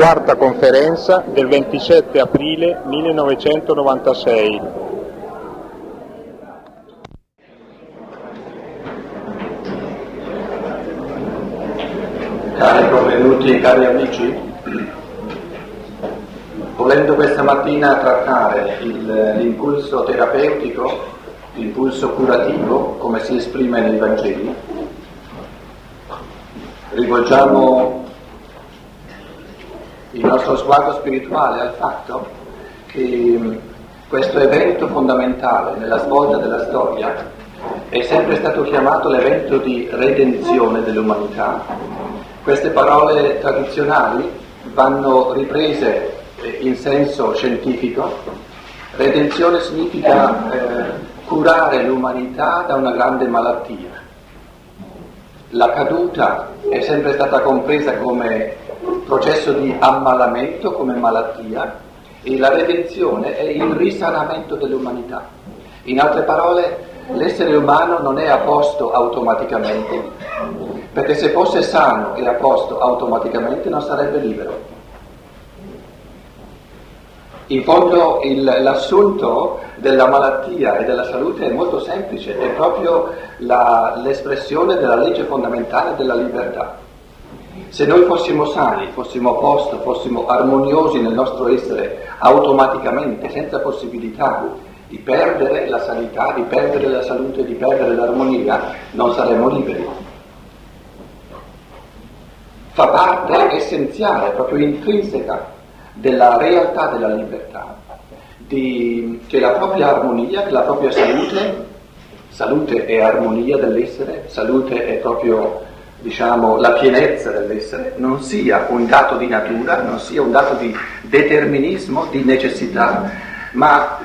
quarta conferenza del 27 aprile 1996. Cari convenuti cari amici, volendo questa mattina trattare il, l'impulso terapeutico, l'impulso curativo, come si esprime nei Vangeli, rivolgiamo nostro sguardo spirituale al fatto che questo evento fondamentale nella svolta della storia è sempre stato chiamato l'evento di redenzione dell'umanità. Queste parole tradizionali vanno riprese eh, in senso scientifico. Redenzione significa eh, curare l'umanità da una grande malattia. La caduta è sempre stata compresa come processo di ammalamento, come malattia, e la redenzione è il risanamento dell'umanità. In altre parole, l'essere umano non è a posto automaticamente, perché se fosse sano e a posto automaticamente non sarebbe libero. In fondo il, l'assunto della malattia e della salute è molto semplice, è proprio la, l'espressione della legge fondamentale della libertà. Se noi fossimo sani, fossimo a posto, fossimo armoniosi nel nostro essere automaticamente, senza possibilità di perdere la sanità, di perdere la salute, di perdere l'armonia, non saremmo liberi. Fa parte essenziale, proprio intrinseca della realtà della libertà, di, che la propria armonia, che la propria salute, salute è armonia dell'essere, salute è proprio diciamo, la pienezza dell'essere, non sia un dato di natura, non sia un dato di determinismo, di necessità, ma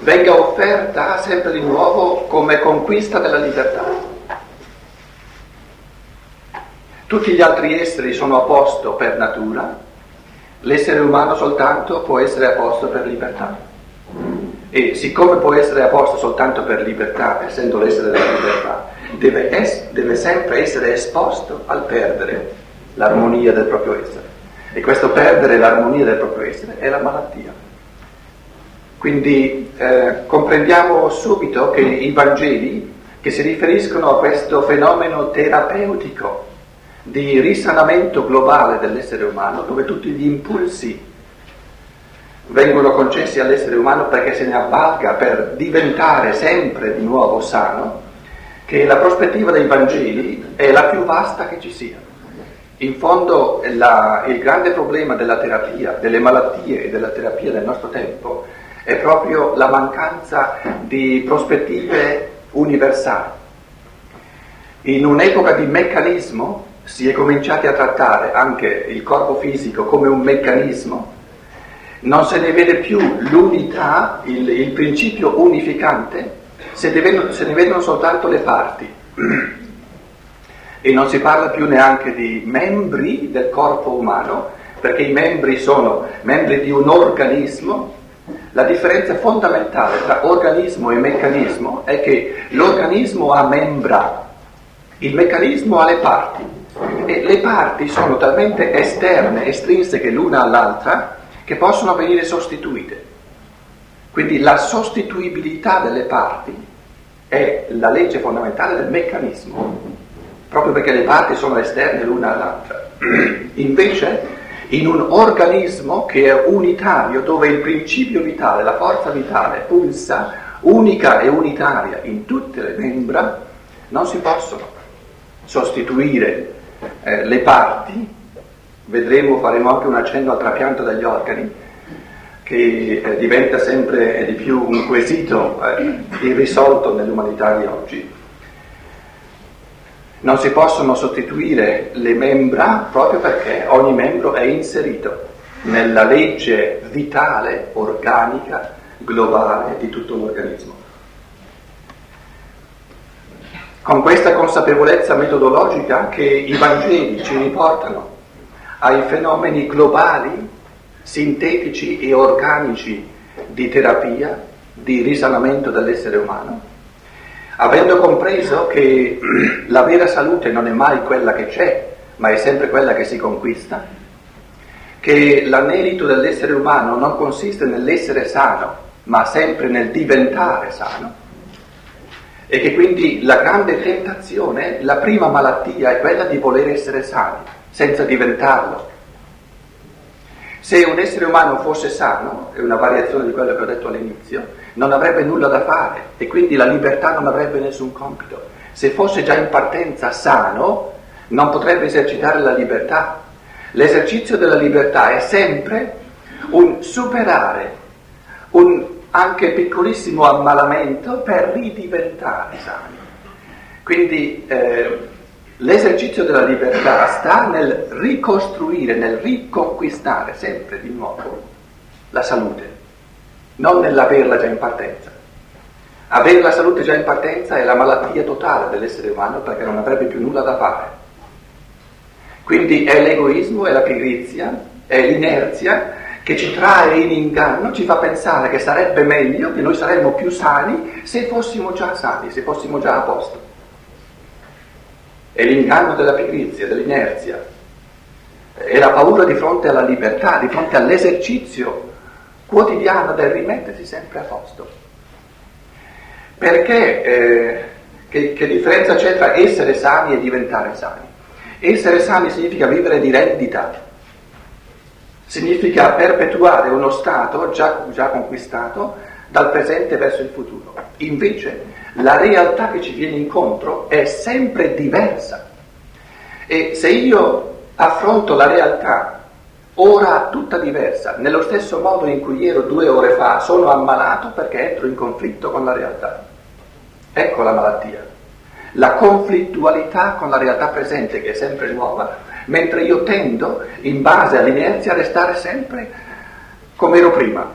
venga offerta sempre di nuovo come conquista della libertà. Tutti gli altri esseri sono a posto per natura, L'essere umano soltanto può essere a posto per libertà. E siccome può essere a posto soltanto per libertà, essendo l'essere della libertà, deve, es- deve sempre essere esposto al perdere l'armonia del proprio essere. E questo perdere l'armonia del proprio essere è la malattia. Quindi eh, comprendiamo subito che i Vangeli, che si riferiscono a questo fenomeno terapeutico di risanamento globale dell'essere umano, dove tutti gli impulsi vengono concessi all'essere umano perché se ne avvalga per diventare sempre di nuovo sano, che la prospettiva dei Vangeli è la più vasta che ci sia. In fondo la, il grande problema della terapia, delle malattie e della terapia del nostro tempo è proprio la mancanza di prospettive universali. In un'epoca di meccanismo si è cominciati a trattare anche il corpo fisico come un meccanismo, non se ne vede più l'unità, il, il principio unificante, se ne, vedono, se ne vedono soltanto le parti. E non si parla più neanche di membri del corpo umano, perché i membri sono membri di un organismo. La differenza fondamentale tra organismo e meccanismo è che l'organismo ha membra, il meccanismo ha le parti. E le parti sono talmente esterne, estrinseche l'una all'altra, che possono venire sostituite. Quindi la sostituibilità delle parti è la legge fondamentale del meccanismo, proprio perché le parti sono esterne l'una all'altra. Invece, in un organismo che è unitario, dove il principio vitale, la forza vitale pulsa, unica e unitaria in tutte le membra, non si possono sostituire eh, le parti, vedremo, faremo anche un accenno al trapianto degli organi, che eh, diventa sempre di più un quesito eh, irrisolto nell'umanità di oggi. Non si possono sostituire le membra proprio perché ogni membro è inserito nella legge vitale, organica, globale di tutto l'organismo. con questa consapevolezza metodologica che i Vangeli ci riportano ai fenomeni globali, sintetici e organici di terapia, di risanamento dell'essere umano, avendo compreso che la vera salute non è mai quella che c'è, ma è sempre quella che si conquista, che l'anelito dell'essere umano non consiste nell'essere sano, ma sempre nel diventare sano, e che quindi la grande tentazione, la prima malattia è quella di voler essere sani, senza diventarlo. Se un essere umano fosse sano, è una variazione di quello che ho detto all'inizio, non avrebbe nulla da fare e quindi la libertà non avrebbe nessun compito. Se fosse già in partenza sano, non potrebbe esercitare la libertà. L'esercizio della libertà è sempre un superare un anche piccolissimo ammalamento per ridiventare sani. Quindi eh, L'esercizio della libertà sta nel ricostruire, nel riconquistare sempre di nuovo la salute, non nell'averla già in partenza. Avere la salute già in partenza è la malattia totale dell'essere umano perché non avrebbe più nulla da fare. Quindi è l'egoismo, è la pigrizia, è l'inerzia che ci trae in inganno, ci fa pensare che sarebbe meglio, che noi saremmo più sani se fossimo già sani, se fossimo già a posto è l'inganno della pigrizia, dell'inerzia, è la paura di fronte alla libertà, di fronte all'esercizio quotidiano del rimettersi sempre a posto. Perché eh, che, che differenza c'è tra essere sani e diventare sani? Essere sani significa vivere di rendita, significa perpetuare uno stato già, già conquistato dal presente verso il futuro. Invece la realtà che ci viene incontro è sempre diversa. E se io affronto la realtà ora tutta diversa, nello stesso modo in cui ero due ore fa, sono ammalato perché entro in conflitto con la realtà. Ecco la malattia. La conflittualità con la realtà presente che è sempre nuova, mentre io tendo, in base all'inerzia, a restare sempre come ero prima.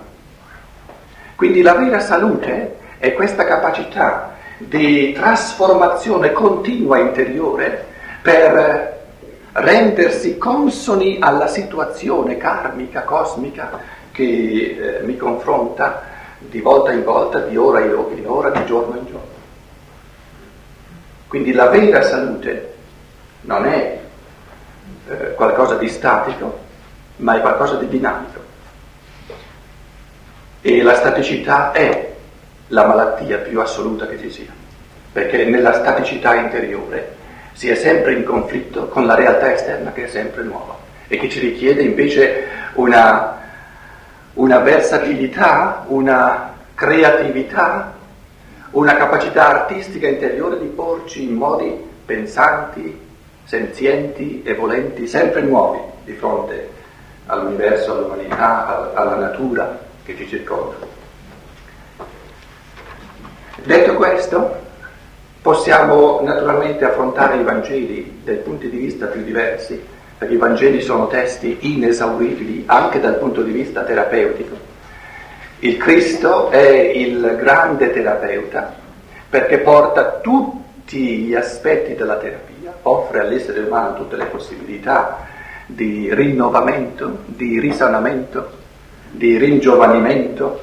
Quindi la vera salute è questa capacità di trasformazione continua interiore per rendersi consoni alla situazione karmica, cosmica che eh, mi confronta di volta in volta, di ora in ora, di giorno in giorno. Quindi la vera salute non è eh, qualcosa di statico, ma è qualcosa di dinamico. E la staticità è la malattia più assoluta che ci sia, perché nella staticità interiore si è sempre in conflitto con la realtà esterna che è sempre nuova e che ci richiede invece una, una versatilità, una creatività, una capacità artistica interiore di porci in modi pensanti, senzienti e volenti, sempre nuovi di fronte all'universo, all'umanità, alla natura che ci circonda. Detto questo, possiamo naturalmente affrontare i Vangeli dai punti di vista più diversi, perché i Vangeli sono testi inesauribili anche dal punto di vista terapeutico. Il Cristo è il grande terapeuta perché porta tutti gli aspetti della terapia, offre all'essere umano tutte le possibilità di rinnovamento, di risanamento, di ringiovanimento,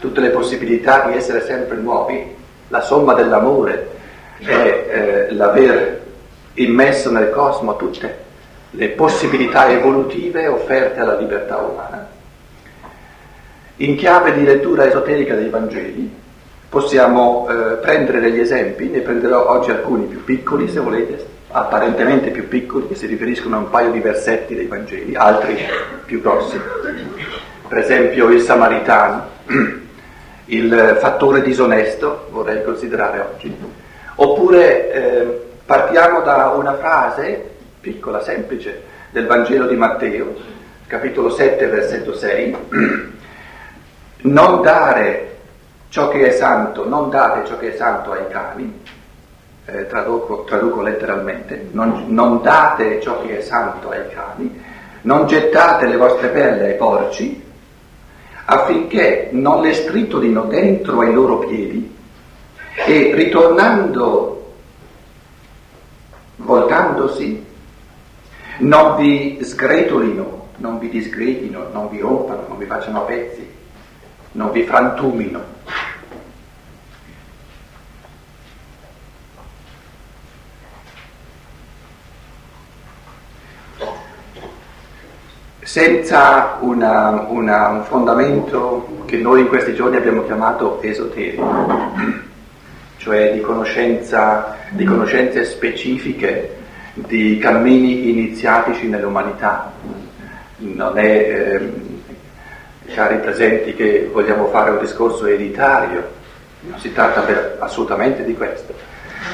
tutte le possibilità di essere sempre nuovi, la somma dell'amore è eh, l'aver immesso nel cosmo tutte le possibilità evolutive offerte alla libertà umana. In chiave di lettura esoterica dei Vangeli possiamo eh, prendere degli esempi, ne prenderò oggi alcuni più piccoli se volete, apparentemente più piccoli, che si riferiscono a un paio di versetti dei Vangeli, altri più grossi. Per esempio il Samaritano il fattore disonesto, vorrei considerare oggi. Oppure eh, partiamo da una frase piccola, semplice, del Vangelo di Matteo, capitolo 7, versetto 6. Non dare ciò che è santo, non date ciò che è santo ai cani, eh, traduco, traduco, letteralmente, non, non date ciò che è santo ai cani, non gettate le vostre perle ai porci, affinché non le stritolino dentro ai loro piedi e ritornando, voltandosi, non vi sgretolino, non vi disgredino, non vi rompano, non vi facciano a pezzi, non vi frantumino. Senza una, una, un fondamento che noi in questi giorni abbiamo chiamato esoterico, cioè di, conoscenza, di conoscenze specifiche di cammini iniziatici nell'umanità. Non è, eh, cari presenti, che vogliamo fare un discorso elitario, non si tratta per, assolutamente di questo.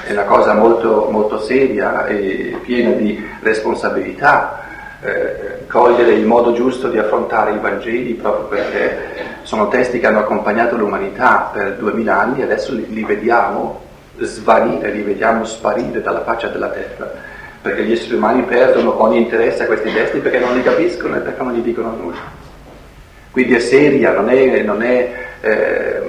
È una cosa molto, molto seria e piena di responsabilità eh, cogliere il modo giusto di affrontare i Vangeli proprio perché sono testi che hanno accompagnato l'umanità per duemila anni e adesso li, li vediamo svanire, li vediamo sparire dalla faccia della terra perché gli esseri umani perdono ogni interesse a questi testi perché non li capiscono e perché non gli dicono nulla. Quindi è seria, non è, non è eh,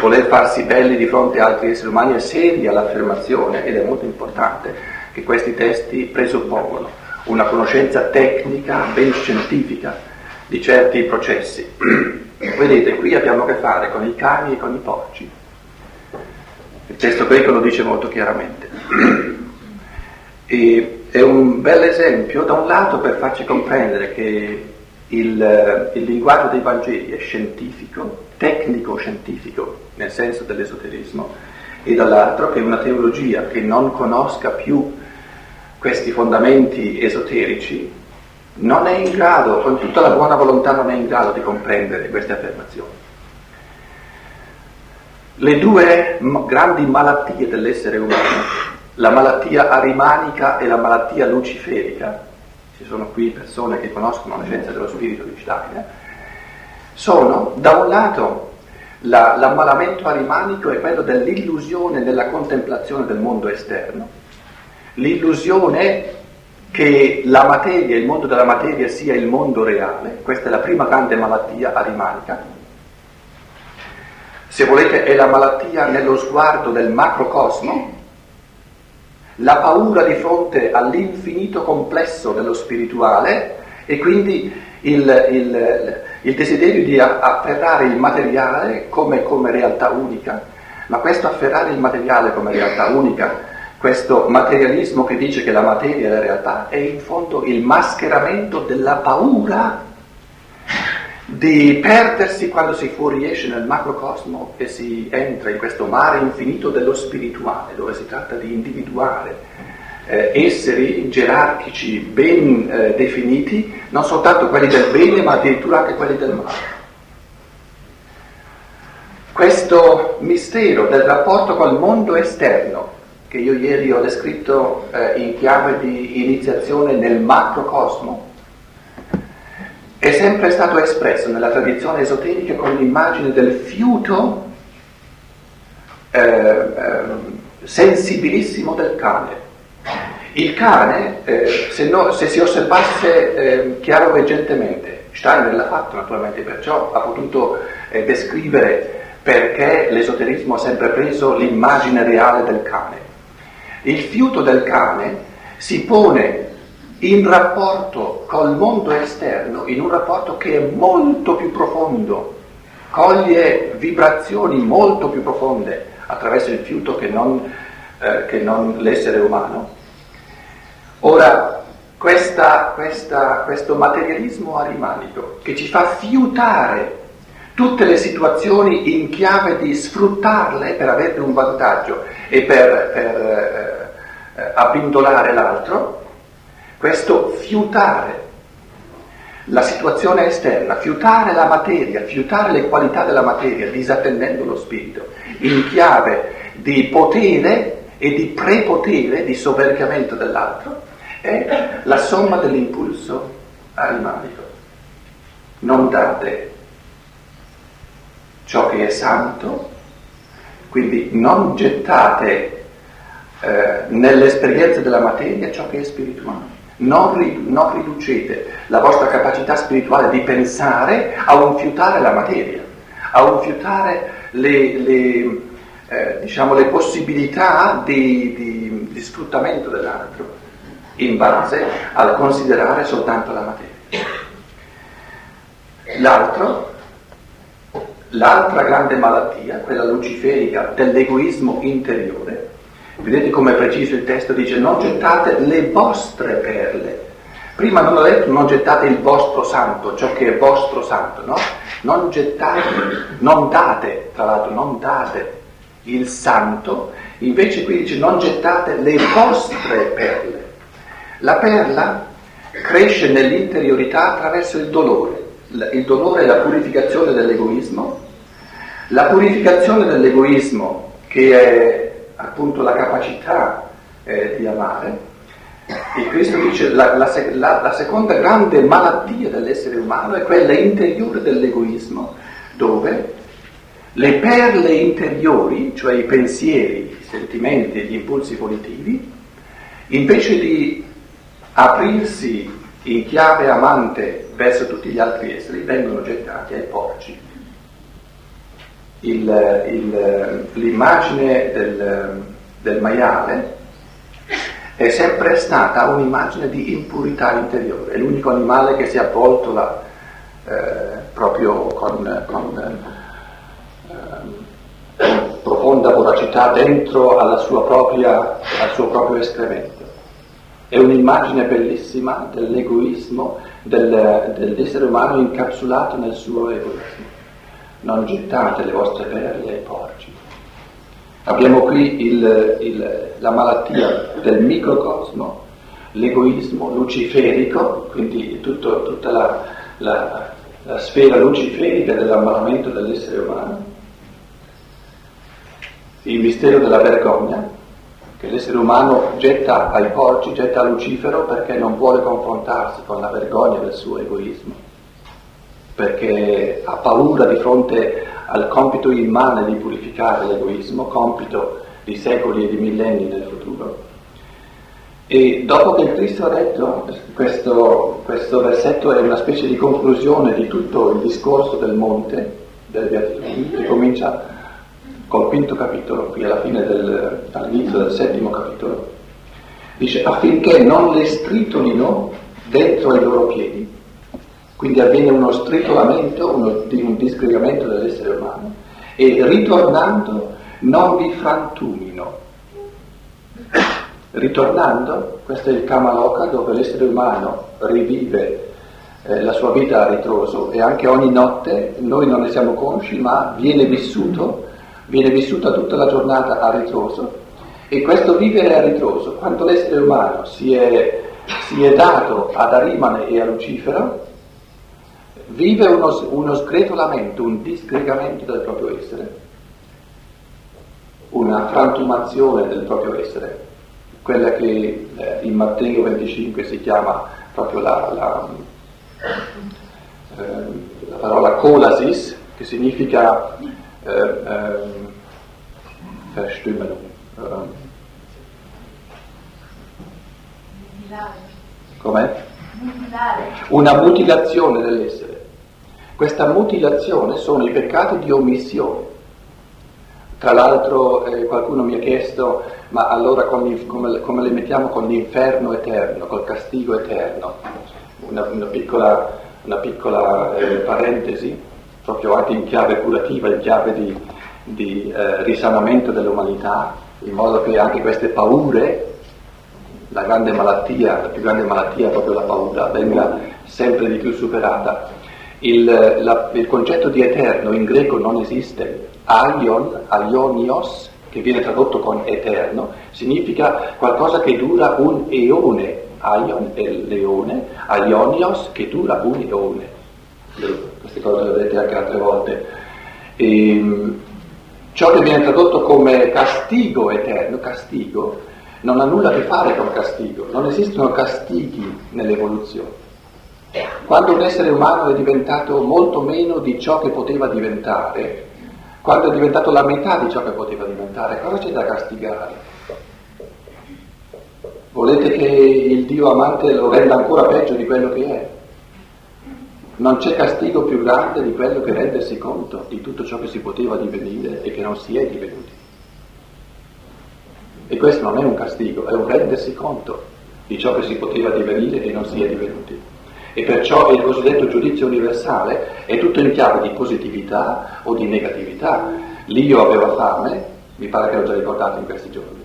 voler farsi belli di fronte a altri esseri umani, è seria l'affermazione ed è molto importante che questi testi presuppongono una conoscenza tecnica, ben scientifica di certi processi. Vedete, qui abbiamo a che fare con i cani e con i porci. Il testo greco lo dice molto chiaramente. E è un bel esempio, da un lato, per farci comprendere che il, il linguaggio dei Vangeli è scientifico, tecnico-scientifico, nel senso dell'esoterismo, e dall'altro che una teologia che non conosca più questi fondamenti esoterici, non è in grado, con tutta la buona volontà, non è in grado di comprendere queste affermazioni. Le due grandi malattie dell'essere umano, la malattia arimanica e la malattia luciferica, ci sono qui persone che conoscono la scienza dello spirito di Steiner, sono da un lato la, l'ammalamento arimanico è quello dell'illusione nella contemplazione del mondo esterno, l'illusione che la materia, il mondo della materia sia il mondo reale, questa è la prima grande malattia arimanica. Se volete è la malattia nello sguardo del macrocosmo, la paura di fronte all'infinito complesso dello spirituale e quindi il, il, il desiderio di afferrare il materiale come, come realtà unica, ma questo afferrare il materiale come realtà unica questo materialismo che dice che la materia è la realtà è in fondo il mascheramento della paura di perdersi quando si fuoriesce nel macrocosmo e si entra in questo mare infinito dello spirituale, dove si tratta di individuare eh, esseri gerarchici ben eh, definiti, non soltanto quelli del bene, ma addirittura anche quelli del male. Questo mistero del rapporto col mondo esterno che io ieri ho descritto eh, in chiave di iniziazione nel macrocosmo, è sempre stato espresso nella tradizione esoterica con l'immagine del fiuto eh, eh, sensibilissimo del cane. Il cane, eh, se, no, se, si osservasse eh, chiaroveggentemente, Steiner l'ha fatto naturalmente, perciò ha potuto eh, descrivere perché l'esoterismo ha sempre preso l'immagine reale del cane. Il fiuto del cane si pone in rapporto col mondo esterno, in un rapporto che è molto più profondo, coglie vibrazioni molto più profonde attraverso il fiuto che non, eh, che non l'essere umano. Ora, questa, questa, questo materialismo arimanico che ci fa fiutare tutte le situazioni in chiave di sfruttarle per averne un vantaggio e per, per eh, eh, abbindolare l'altro, questo fiutare la situazione esterna, fiutare la materia, fiutare le qualità della materia, disattendendo lo spirito, in chiave di potere e di prepotere, di soverchiamento dell'altro, è la somma dell'impulso animalico. Non date ciò che è santo, quindi non gettate eh, nell'esperienza della materia ciò che è spirituale. Non, ri, non, riducete la vostra capacità spirituale di pensare a un fiutare la materia, a un fiutare le, le, eh, diciamo, le possibilità di, di, di sfruttamento dell'altro in base al considerare soltanto la materia. L'altro L'altra grande malattia, quella luciferica dell'egoismo interiore, vedete come è preciso il testo, dice non gettate le vostre perle Prima non ho detto non gettate il vostro santo, ciò che è vostro santo, no? Non gettate, non date, tra l'altro non date il santo, invece qui dice non gettate le vostre perle. La perla cresce nell'interiorità attraverso il dolore. Il dolore è la purificazione dell'egoismo. La purificazione dell'egoismo, che è appunto la capacità eh, di amare, e Cristo dice la, la, la, la seconda grande malattia dell'essere umano è quella interiore dell'egoismo, dove le perle interiori, cioè i pensieri, i sentimenti e gli impulsi volitivi, invece di aprirsi in chiave amante verso tutti gli altri esseri, vengono gettati ai porci. Il, il, l'immagine del, del maiale è sempre stata un'immagine di impurità interiore, è l'unico animale che si è avvolto la, eh, proprio con, con eh, profonda voracità dentro propria, al suo proprio escremento. È un'immagine bellissima dell'egoismo, del, dell'essere umano incapsulato nel suo egoismo. Non gettate le vostre perle ai porci. Abbiamo qui il, il, la malattia del microcosmo, l'egoismo luciferico, quindi tutto, tutta la, la, la sfera luciferica dell'ammalamento dell'essere umano, il mistero della vergogna, che l'essere umano getta ai porci, getta a Lucifero perché non vuole confrontarsi con la vergogna del suo egoismo, perché ha paura di fronte al compito immane di purificare l'egoismo, compito di secoli e di millenni nel futuro. E dopo che il Cristo ha detto, questo, questo versetto è una specie di conclusione di tutto il discorso del monte, del Beatitudini, che comincia col quinto capitolo, qui alla fine del, all'inizio del settimo capitolo, dice affinché non le stritolino dentro ai loro piedi quindi avviene uno stritolamento, uno, un disgregamento dell'essere umano. E ritornando non vi frantumino. Ritornando, questo è il Kamaloka dove l'essere umano rivive eh, la sua vita a ritroso. E anche ogni notte noi non ne siamo consci ma viene vissuto, viene vissuta tutta la giornata a ritroso. E questo vivere a ritroso, quando l'essere umano si è, si è dato ad Arimane e a Lucifero, vive uno, uno sgretolamento, un disgregamento del proprio essere, una frantumazione del proprio essere, quella che eh, in Matteo 25 si chiama proprio la, la, eh, la parola colasis, che significa eh, ehm. Eh. Com'è? Una mutilazione dell'essere. Questa mutilazione sono i peccati di omissione. Tra l'altro eh, qualcuno mi ha chiesto, ma allora come, come, le mettiamo con l'inferno eterno, col castigo eterno? Una, una piccola, una piccola eh, parentesi, proprio anche in chiave curativa, in chiave di, di eh, risanamento dell'umanità, in modo che anche queste paure, la grande malattia, la più grande malattia proprio la paura, venga sempre di più superata il, la, il, concetto di eterno in greco non esiste, aion, aionios, che viene tradotto con eterno, significa qualcosa che dura un eone, aion è leone, aionios che dura un eone. Queste cose le vedete anche altre volte. E, ehm, ciò che viene tradotto come castigo eterno, castigo, non ha nulla a che fare con castigo, non esistono castighi nell'evoluzione. Quando un essere umano è diventato molto meno di ciò che poteva diventare, quando è diventato la metà di ciò che poteva diventare, cosa c'è da castigare? Volete che il Dio amante lo renda ancora peggio di quello che è? Non c'è castigo più grande di quello che rendersi conto di tutto ciò che si poteva divenire e che non si è divenuti. E questo non è un castigo, è un rendersi conto di ciò che si poteva divenire e non si è divenuti e perciò il cosiddetto giudizio universale è tutto in chiave di positività o di negatività. L'io aveva fame, mi pare che l'ho già ricordato in questi giorni.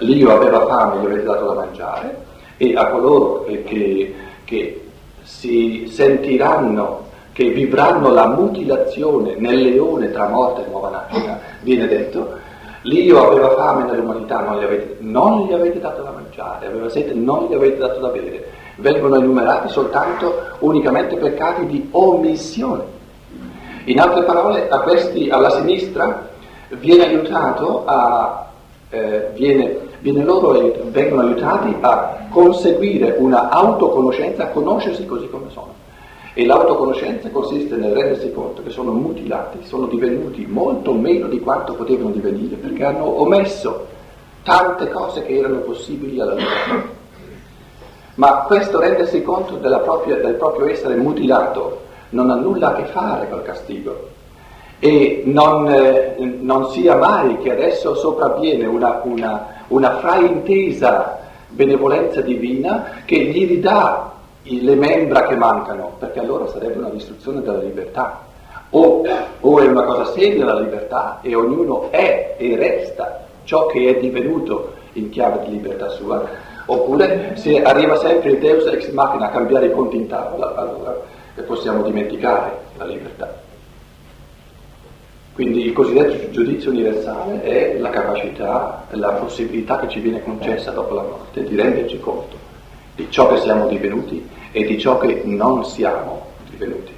L'io aveva fame, gli avete dato da mangiare, e a coloro che, che si sentiranno, che vivranno la mutilazione nel leone tra morte e nuova nascita, viene detto, l'io aveva fame nell'umanità, non gli, avete, non gli avete dato da mangiare, aveva sete, non gli avete dato da bere. Vengono enumerati soltanto unicamente peccati di omissione. In altre parole, a questi alla sinistra viene aiutato a, eh, viene, viene loro, vengono aiutati a conseguire una autoconoscenza, a conoscersi così come sono. E l'autoconoscenza consiste nel rendersi conto che sono mutilati, sono divenuti molto meno di quanto potevano divenire perché hanno omesso tante cose che erano possibili alla loro. Ma questo rendersi conto propria, del proprio essere mutilato non ha nulla a che fare col castigo e non, eh, non sia mai che adesso sopravviene una, una, una fraintesa benevolenza divina che gli ridà le membra che mancano, perché allora sarebbe una distruzione della libertà. O, o, è una cosa seria la libertà e ognuno è e resta ciò che è divenuto in chiave di libertà sua, oppure se arriva sempre il Deus ex machina a cambiare i conti in tavola, allora possiamo dimenticare la libertà. Quindi il cosiddetto giudizio universale è la capacità, la possibilità che ci viene concessa dopo la morte di renderci conto di ciò che siamo divenuti e di ciò che non siamo divenuti.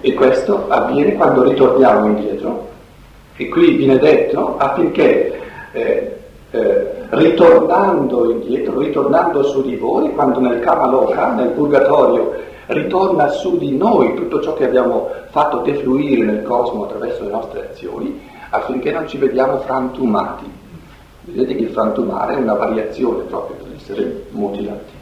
E questo avviene quando ritorniamo indietro, e qui viene detto affinché eh, eh, ritornando indietro, ritornando su di voi, quando nel Kamaloka, nel purgatorio, ritorna su di noi tutto ciò che abbiamo fatto defluire nel cosmo attraverso le nostre azioni, affinché non ci vediamo frantumati. Vedete che il frantumare è una variazione proprio dell'essere mutilati.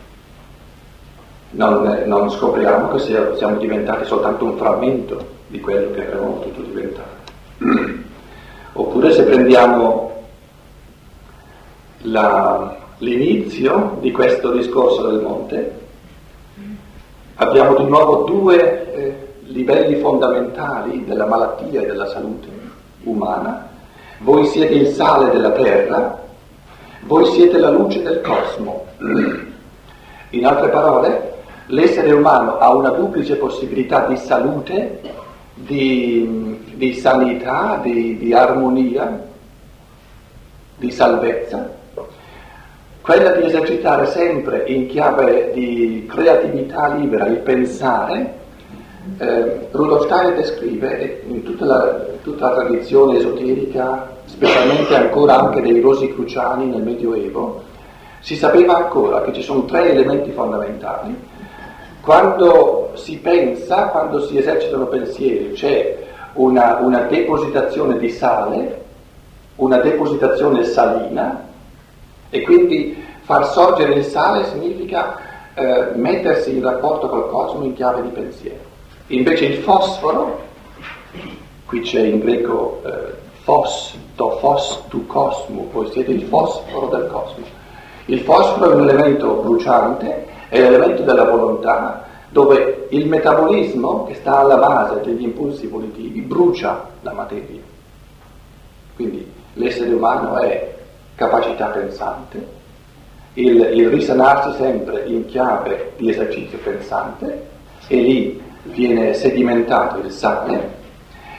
Non, non scopriamo che siamo diventati soltanto un frammento di quello che avremmo potuto diventare. Oppure se prendiamo la, l'inizio di questo discorso del monte, abbiamo di nuovo due eh, livelli fondamentali della malattia e della salute umana. Voi siete il sale della terra, voi siete la luce del cosmo. In altre parole, l'essere umano ha una duplice possibilità di salute, di, di sanità, di, di armonia, di salvezza quella di esercitare sempre in chiave di creatività libera il pensare, eh, Rudolf Steiner descrive in tutta la, tutta la, tradizione esoterica, specialmente ancora anche dei rosicruciani nel Medioevo, si sapeva ancora che ci sono tre elementi fondamentali. Quando si pensa, quando si esercitano pensieri, c'è una, una depositazione di sale, una depositazione salina, e quindi far sorgere il sale significa eh, mettersi in rapporto col cosmo in chiave di pensiero. Invece il fosforo, qui c'è in greco eh, fos, to fos tu cosmo, voi siete il fosforo del cosmo. Il fosforo è un elemento bruciante, è l'elemento della volontà, dove il metabolismo che sta alla base degli impulsi volitivi brucia la materia. Quindi l'essere umano è capacità pensante, il, il risanarsi sempre in chiave di esercizio pensante e lì viene sedimentato il sale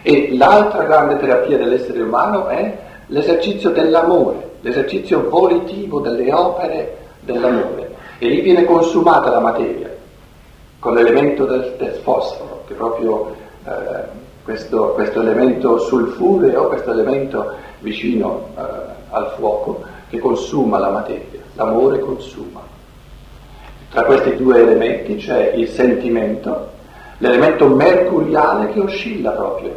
e l'altra grande terapia dell'essere umano è l'esercizio dell'amore, l'esercizio volitivo delle opere dell'amore e lì viene consumata la materia con l'elemento del, del fosforo che proprio eh, questo, questo, elemento sulfureo, questo elemento vicino eh, al fuoco che consuma la materia, l'amore consuma. Tra questi due elementi c'è il sentimento, l'elemento mercuriale che oscilla proprio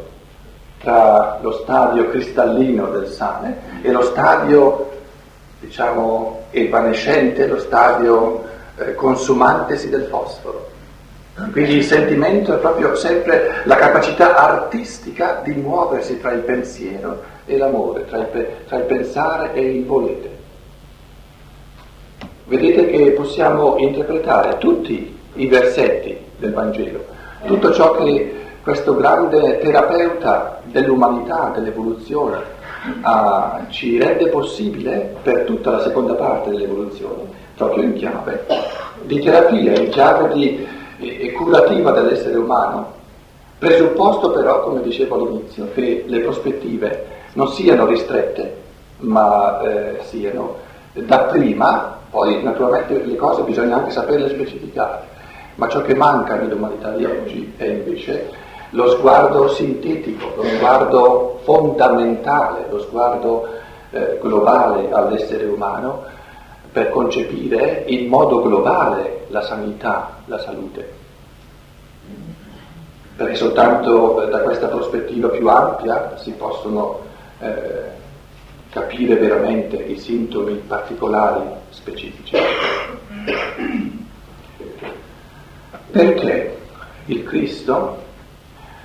tra lo stadio cristallino del sale e lo stadio, diciamo, evanescente, lo stadio eh, consumantesi del fosforo. Quindi il sentimento è proprio sempre la capacità artistica di muoversi tra il pensiero e l'amore, tra il, tra il pensare e il volere. Vedete che possiamo interpretare tutti i versetti del Vangelo, tutto ciò che questo grande terapeuta dell'umanità, dell'evoluzione, a, ci rende possibile per tutta la seconda parte dell'evoluzione, proprio in chiave di terapia, in chiave di, e, curativa dell'essere umano, presupposto però, come dicevo all'inizio, che le prospettive non siano ristrette, ma eh, siano dapprima, poi naturalmente le cose bisogna anche saperle specificare, ma ciò che manca nell'umanità di oggi è invece lo sguardo sintetico, lo sguardo fondamentale, lo sguardo eh, globale all'essere umano per concepire in modo globale la sanità, la salute. Perché soltanto eh, da questa prospettiva più ampia si possono eh, capire veramente i sintomi particolari specifici. Perché il Cristo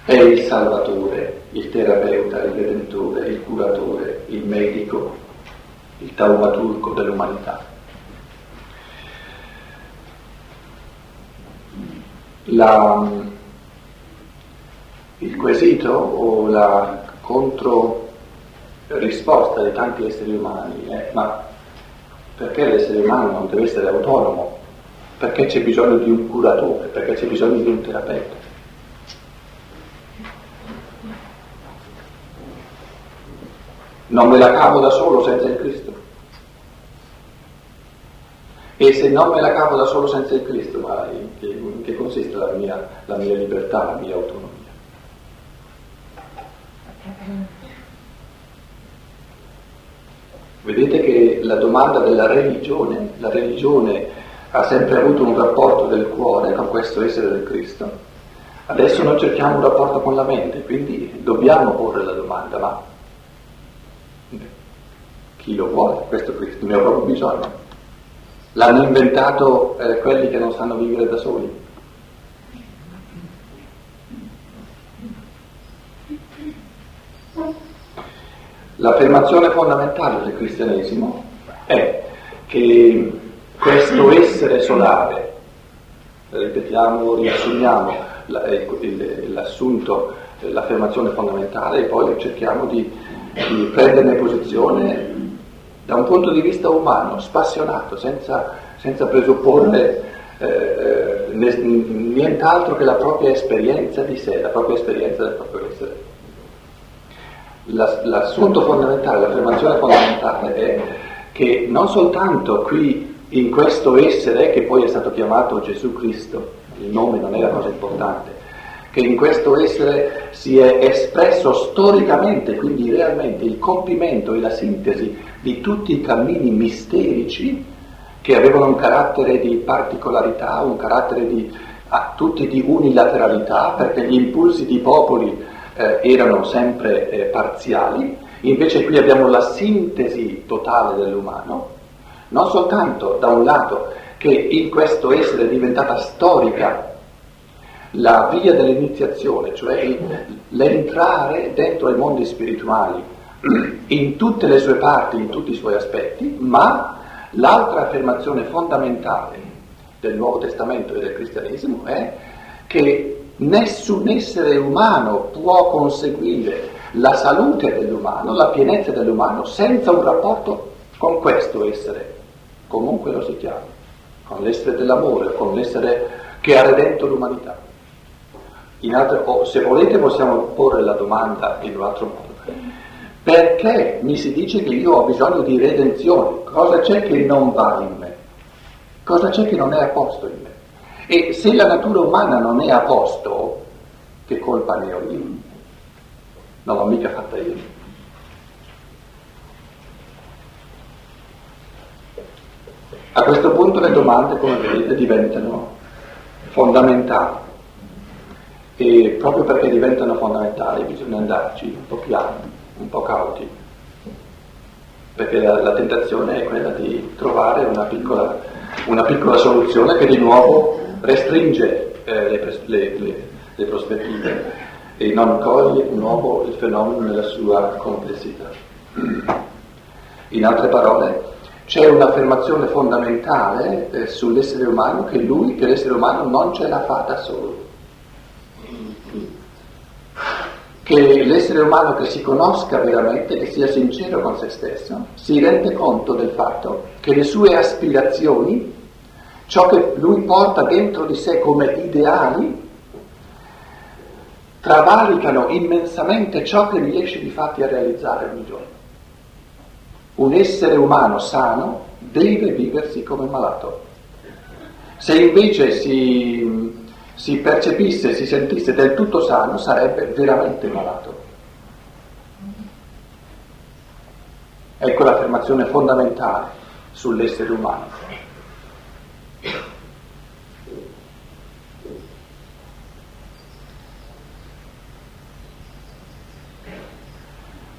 è il salvatore, il terapeuta, il redentore, il curatore, il medico, il taumaturgo dell'umanità. La, il quesito o la controrisposta di tanti esseri umani è ma perché l'essere umano non deve essere autonomo? Perché c'è bisogno di un curatore? Perché c'è bisogno di un terapeuta? Non me la cavo da solo senza il Cristo. E se non me la cavo da solo senza il Cristo, ma in che, in che consiste la mia, la mia libertà, la mia autonomia? Vedete che la domanda della religione, la religione ha sempre avuto un rapporto del cuore con questo essere del Cristo. Adesso noi cerchiamo un rapporto con la mente, quindi dobbiamo porre la domanda, ma chi lo vuole questo ne ho proprio bisogno. L'hanno inventato eh, quelli che non sanno vivere da soli. L'affermazione fondamentale del cristianesimo è che questo essere solare, ripetiamo, riassumiamo l'assunto, l'affermazione fondamentale e poi cerchiamo di, di prenderne posizione da un punto di vista umano, spassionato, senza, senza presupporre eh, nient'altro che la propria esperienza di sé, la propria esperienza del proprio essere. L'assunto fondamentale, l'affermazione fondamentale è che non soltanto qui in questo essere, che poi è stato chiamato Gesù Cristo, il nome non è la cosa importante, che in questo essere si è espresso storicamente, quindi realmente il compimento e la sintesi di tutti i cammini misterici che avevano un carattere di particolarità, un carattere di, ah, tutti di unilateralità, perché gli impulsi di popoli eh, erano sempre eh, parziali, invece qui abbiamo la sintesi totale dell'umano, non soltanto da un lato che in questo essere è diventata storica la via dell'iniziazione, cioè l'entrare dentro ai mondi spirituali in tutte le sue parti, in tutti i suoi aspetti, ma l'altra affermazione fondamentale del Nuovo Testamento e del cristianesimo è che nessun essere umano può conseguire la salute dell'umano, la pienezza dell'umano senza un rapporto con questo essere, comunque lo si chiama, con l'essere dell'amore, con l'essere che ha redento l'umanità. Altre, o se volete possiamo porre la domanda in un altro modo. Perché mi si dice che io ho bisogno di redenzione? Cosa c'è che non va in me? Cosa c'è che non è a posto in me? E se la natura umana non è a posto, che colpa ne ho io? Non l'ho mica fatta io. A questo punto le domande, come vedete, diventano fondamentali e proprio perché diventano fondamentali bisogna andarci un po' piano, un po' cauti, perché la, la tentazione è quella di trovare una piccola, una piccola soluzione che di nuovo restringe eh, le, le, le, le prospettive e non coglie di nuovo il fenomeno nella sua complessità. In altre parole, c'è un'affermazione fondamentale eh, sull'essere umano che lui, che l'essere umano non ce la fa da solo che l'essere umano che si conosca veramente, che sia sincero con se stesso, si rende conto del fatto che le sue aspirazioni, ciò che lui porta dentro di sé come ideali, travalicano immensamente ciò che riesce di fatti a realizzare ogni giorno. Un essere umano sano deve viversi come malato. Se invece si si percepisse, si sentisse del tutto sano, sarebbe veramente malato. Ecco l'affermazione fondamentale sull'essere umano.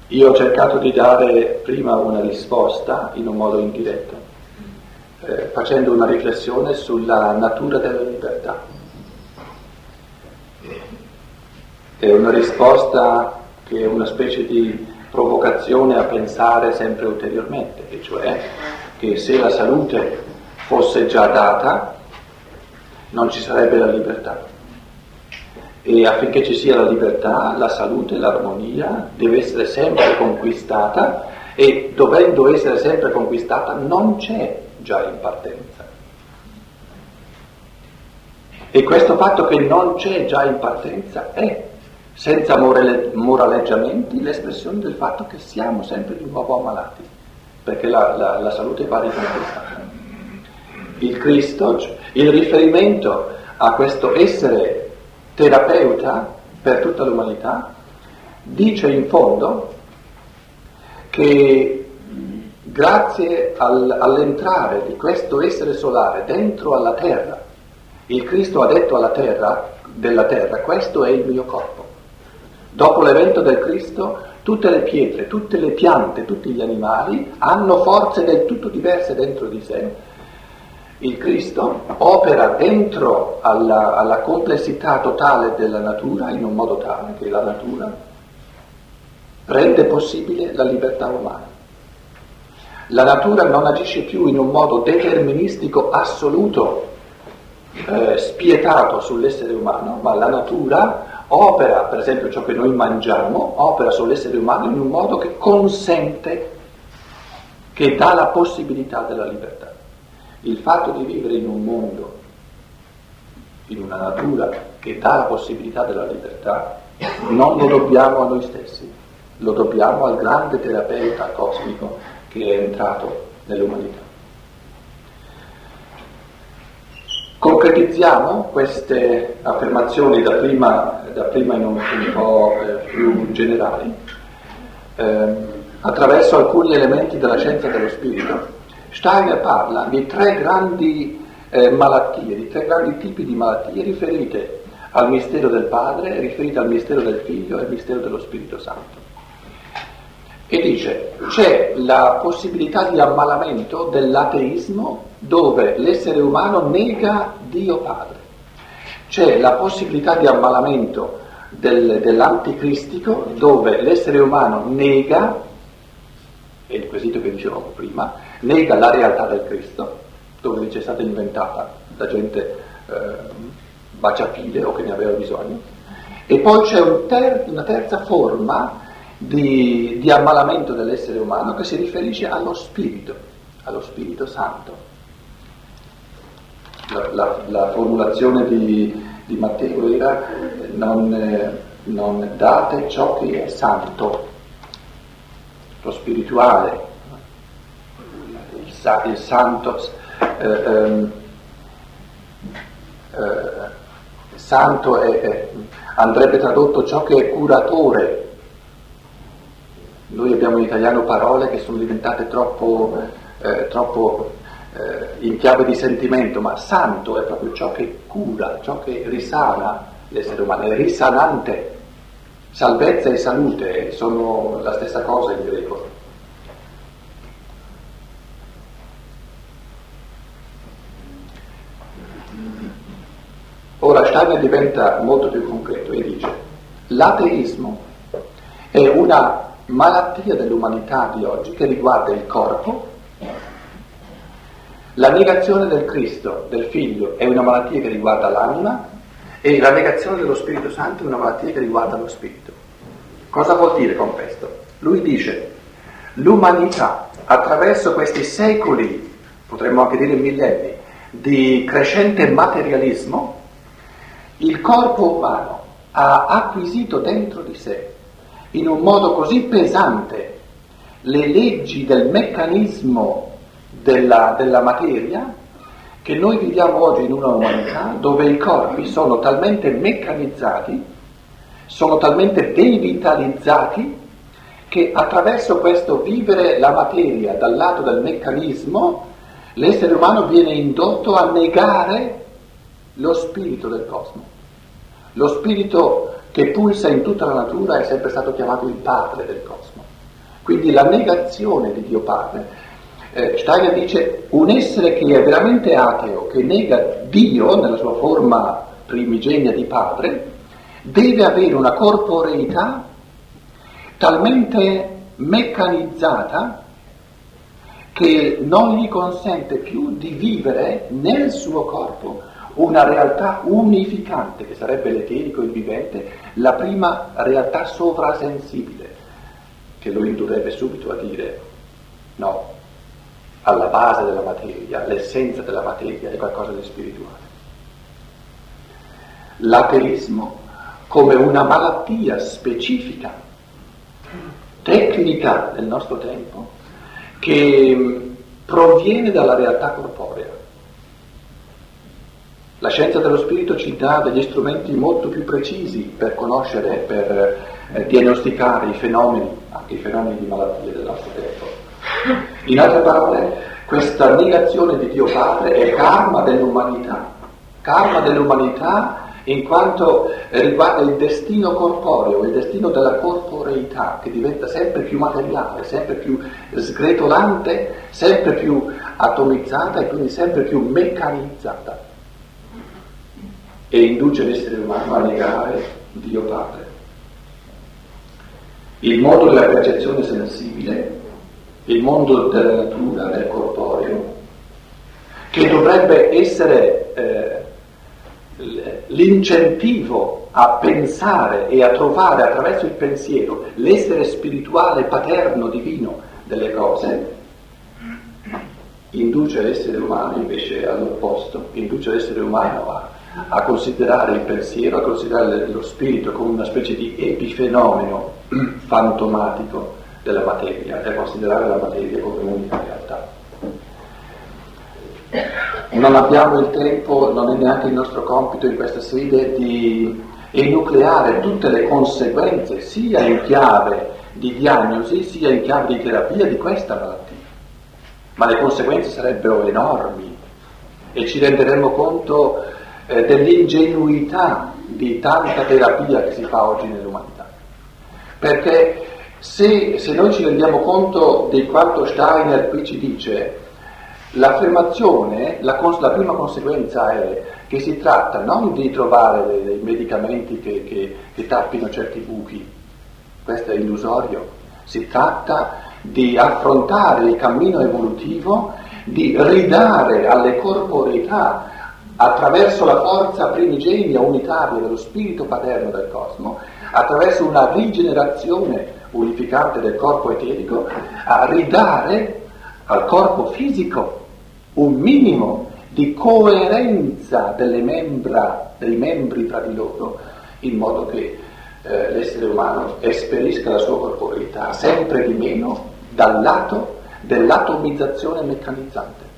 Io ho cercato di dare prima una risposta in un modo indiretto, eh, facendo una riflessione sulla natura della libertà. È una risposta che è una specie di provocazione a pensare sempre ulteriormente, e cioè che se la salute fosse già data non ci sarebbe la libertà. E affinché ci sia la libertà, la salute, l'armonia deve essere sempre conquistata e dovendo essere sempre conquistata non c'è già in partenza. E questo fatto che non c'è già in partenza è senza moraleggiamenti, l'espressione del fatto che siamo sempre di nuovo ammalati, perché la, la, la salute va riconquistata. Il Cristo, il riferimento a questo essere terapeuta per tutta l'umanità, dice in fondo che grazie al, all'entrare di questo essere solare dentro alla terra, il Cristo ha detto alla terra, della terra, questo è il mio corpo. Dopo l'evento del Cristo, tutte le pietre, tutte le piante, tutti gli animali hanno forze del tutto diverse dentro di sé. Il Cristo opera dentro alla, alla complessità totale della natura in un modo tale che la natura rende possibile la libertà umana. La natura non agisce più in un modo deterministico assoluto, eh, spietato sull'essere umano, ma la natura opera, per esempio ciò che noi mangiamo, opera sull'essere umano in un modo che consente, che dà la possibilità della libertà. Il fatto di vivere in un mondo, in una natura che dà la possibilità della libertà, non lo dobbiamo a noi stessi, lo dobbiamo al grande terapeuta cosmico che è entrato nell'umanità. Concretizziamo queste affermazioni da prima, da prima in un, un po' eh, più generali eh, attraverso alcuni elementi della scienza dello spirito. Steiner parla di tre grandi eh, malattie, di tre grandi tipi di malattie riferite al mistero del Padre, riferite al mistero del Figlio e al mistero dello Spirito Santo. E dice, c'è la possibilità di ammalamento dell'ateismo dove l'essere umano nega Dio Padre. C'è la possibilità di ammalamento del, dell'anticristico dove l'essere umano nega, è il quesito che dicevamo prima, nega la realtà del Cristo, dove dice è stata inventata da gente eh, baciapile o che ne aveva bisogno. E poi c'è un ter- una terza forma di, di ammalamento dell'essere umano che si riferisce allo Spirito, allo Spirito Santo. La, la, la formulazione di, di, Matteo era non, non, date ciò che è santo, lo spirituale, il, il santo, eh, ehm, eh, santo è, andrebbe tradotto ciò che è curatore, noi abbiamo in italiano parole che sono diventate troppo, eh, troppo eh, in chiave di sentimento, ma santo è proprio ciò che cura, ciò che risana l'essere umano, è risanante. Salvezza e salute sono la stessa cosa in greco. Ora Steiner diventa molto più concreto e dice l'ateismo è una malattia dell'umanità di oggi che riguarda il corpo. La negazione del Cristo, del Figlio, è una malattia che riguarda l'anima e la negazione dello Spirito Santo è una malattia che riguarda lo Spirito. Cosa vuol dire con questo? Lui dice, l'umanità attraverso questi secoli, potremmo anche dire millenni, di crescente materialismo, il corpo umano ha acquisito dentro di sé in un modo così pesante le leggi del meccanismo della, della materia che noi viviamo oggi in una umanità dove i corpi sono talmente meccanizzati, sono talmente devitalizzati che attraverso questo vivere la materia dal lato del meccanismo l'essere umano viene indotto a negare lo spirito del cosmo. Lo spirito che pulsa in tutta la natura è sempre stato chiamato il padre del cosmo. Quindi la negazione di Dio Padre. Eh, Steiner dice un essere che è veramente ateo, che nega Dio nella sua forma primigenia di padre, deve avere una corporeità talmente meccanizzata che non gli consente più di vivere nel suo corpo una realtà unificante, che sarebbe l'eterico, il vivente, la prima realtà sovrasensibile, che lo indurrebbe subito a dire no, alla base della materia, l'essenza della materia è qualcosa di spirituale. L'ateismo come una malattia specifica, tecnica del nostro tempo, che proviene dalla realtà corporea. La scienza dello spirito ci dà degli strumenti molto più precisi per conoscere, per eh, diagnosticare i fenomeni, anche i fenomeni di malattie del nostro tempo. In altre parole, questa negazione di Dio Padre è karma dell'umanità, karma dell'umanità in quanto riguarda il destino corporeo, il destino della corporeità che diventa sempre più materiale, sempre più sgretolante, sempre più atomizzata e quindi sempre più meccanizzata e induce l'essere umano a negare Dio Padre. Il mondo della percezione sensibile, il mondo della natura, del corporeo, che dovrebbe essere eh, l'incentivo a pensare e a trovare attraverso il pensiero l'essere spirituale, paterno, divino delle cose, induce l'essere umano invece all'opposto, induce l'essere umano a a considerare il pensiero, a considerare lo spirito come una specie di epifenomeno fantomatico della materia e a considerare la materia come unica realtà. Non abbiamo il tempo, non è neanche il nostro compito in questa sede di enucleare tutte le conseguenze, sia in chiave di diagnosi, sia in chiave di terapia di questa malattia. Ma le conseguenze sarebbero enormi e ci renderemmo conto eh, dell'ingenuità di tanta terapia che si fa oggi nell'umanità. Perché se, se noi ci rendiamo conto di quanto Steiner qui ci dice, l'affermazione, la, la, prima conseguenza è che si tratta non di trovare dei, dei medicamenti che, che, che tappino certi buchi, questo è illusorio, si tratta di affrontare il cammino evolutivo, di ridare alle corporeità attraverso la forza primigenia unitaria dello spirito paterno del cosmo, attraverso una rigenerazione unificante del corpo eterico, a ridare al corpo fisico un minimo di coerenza delle membra, dei membri tra di loro, in modo che eh, l'essere umano esperisca la sua corporeità sempre di meno dal lato dell'atomizzazione meccanizzante.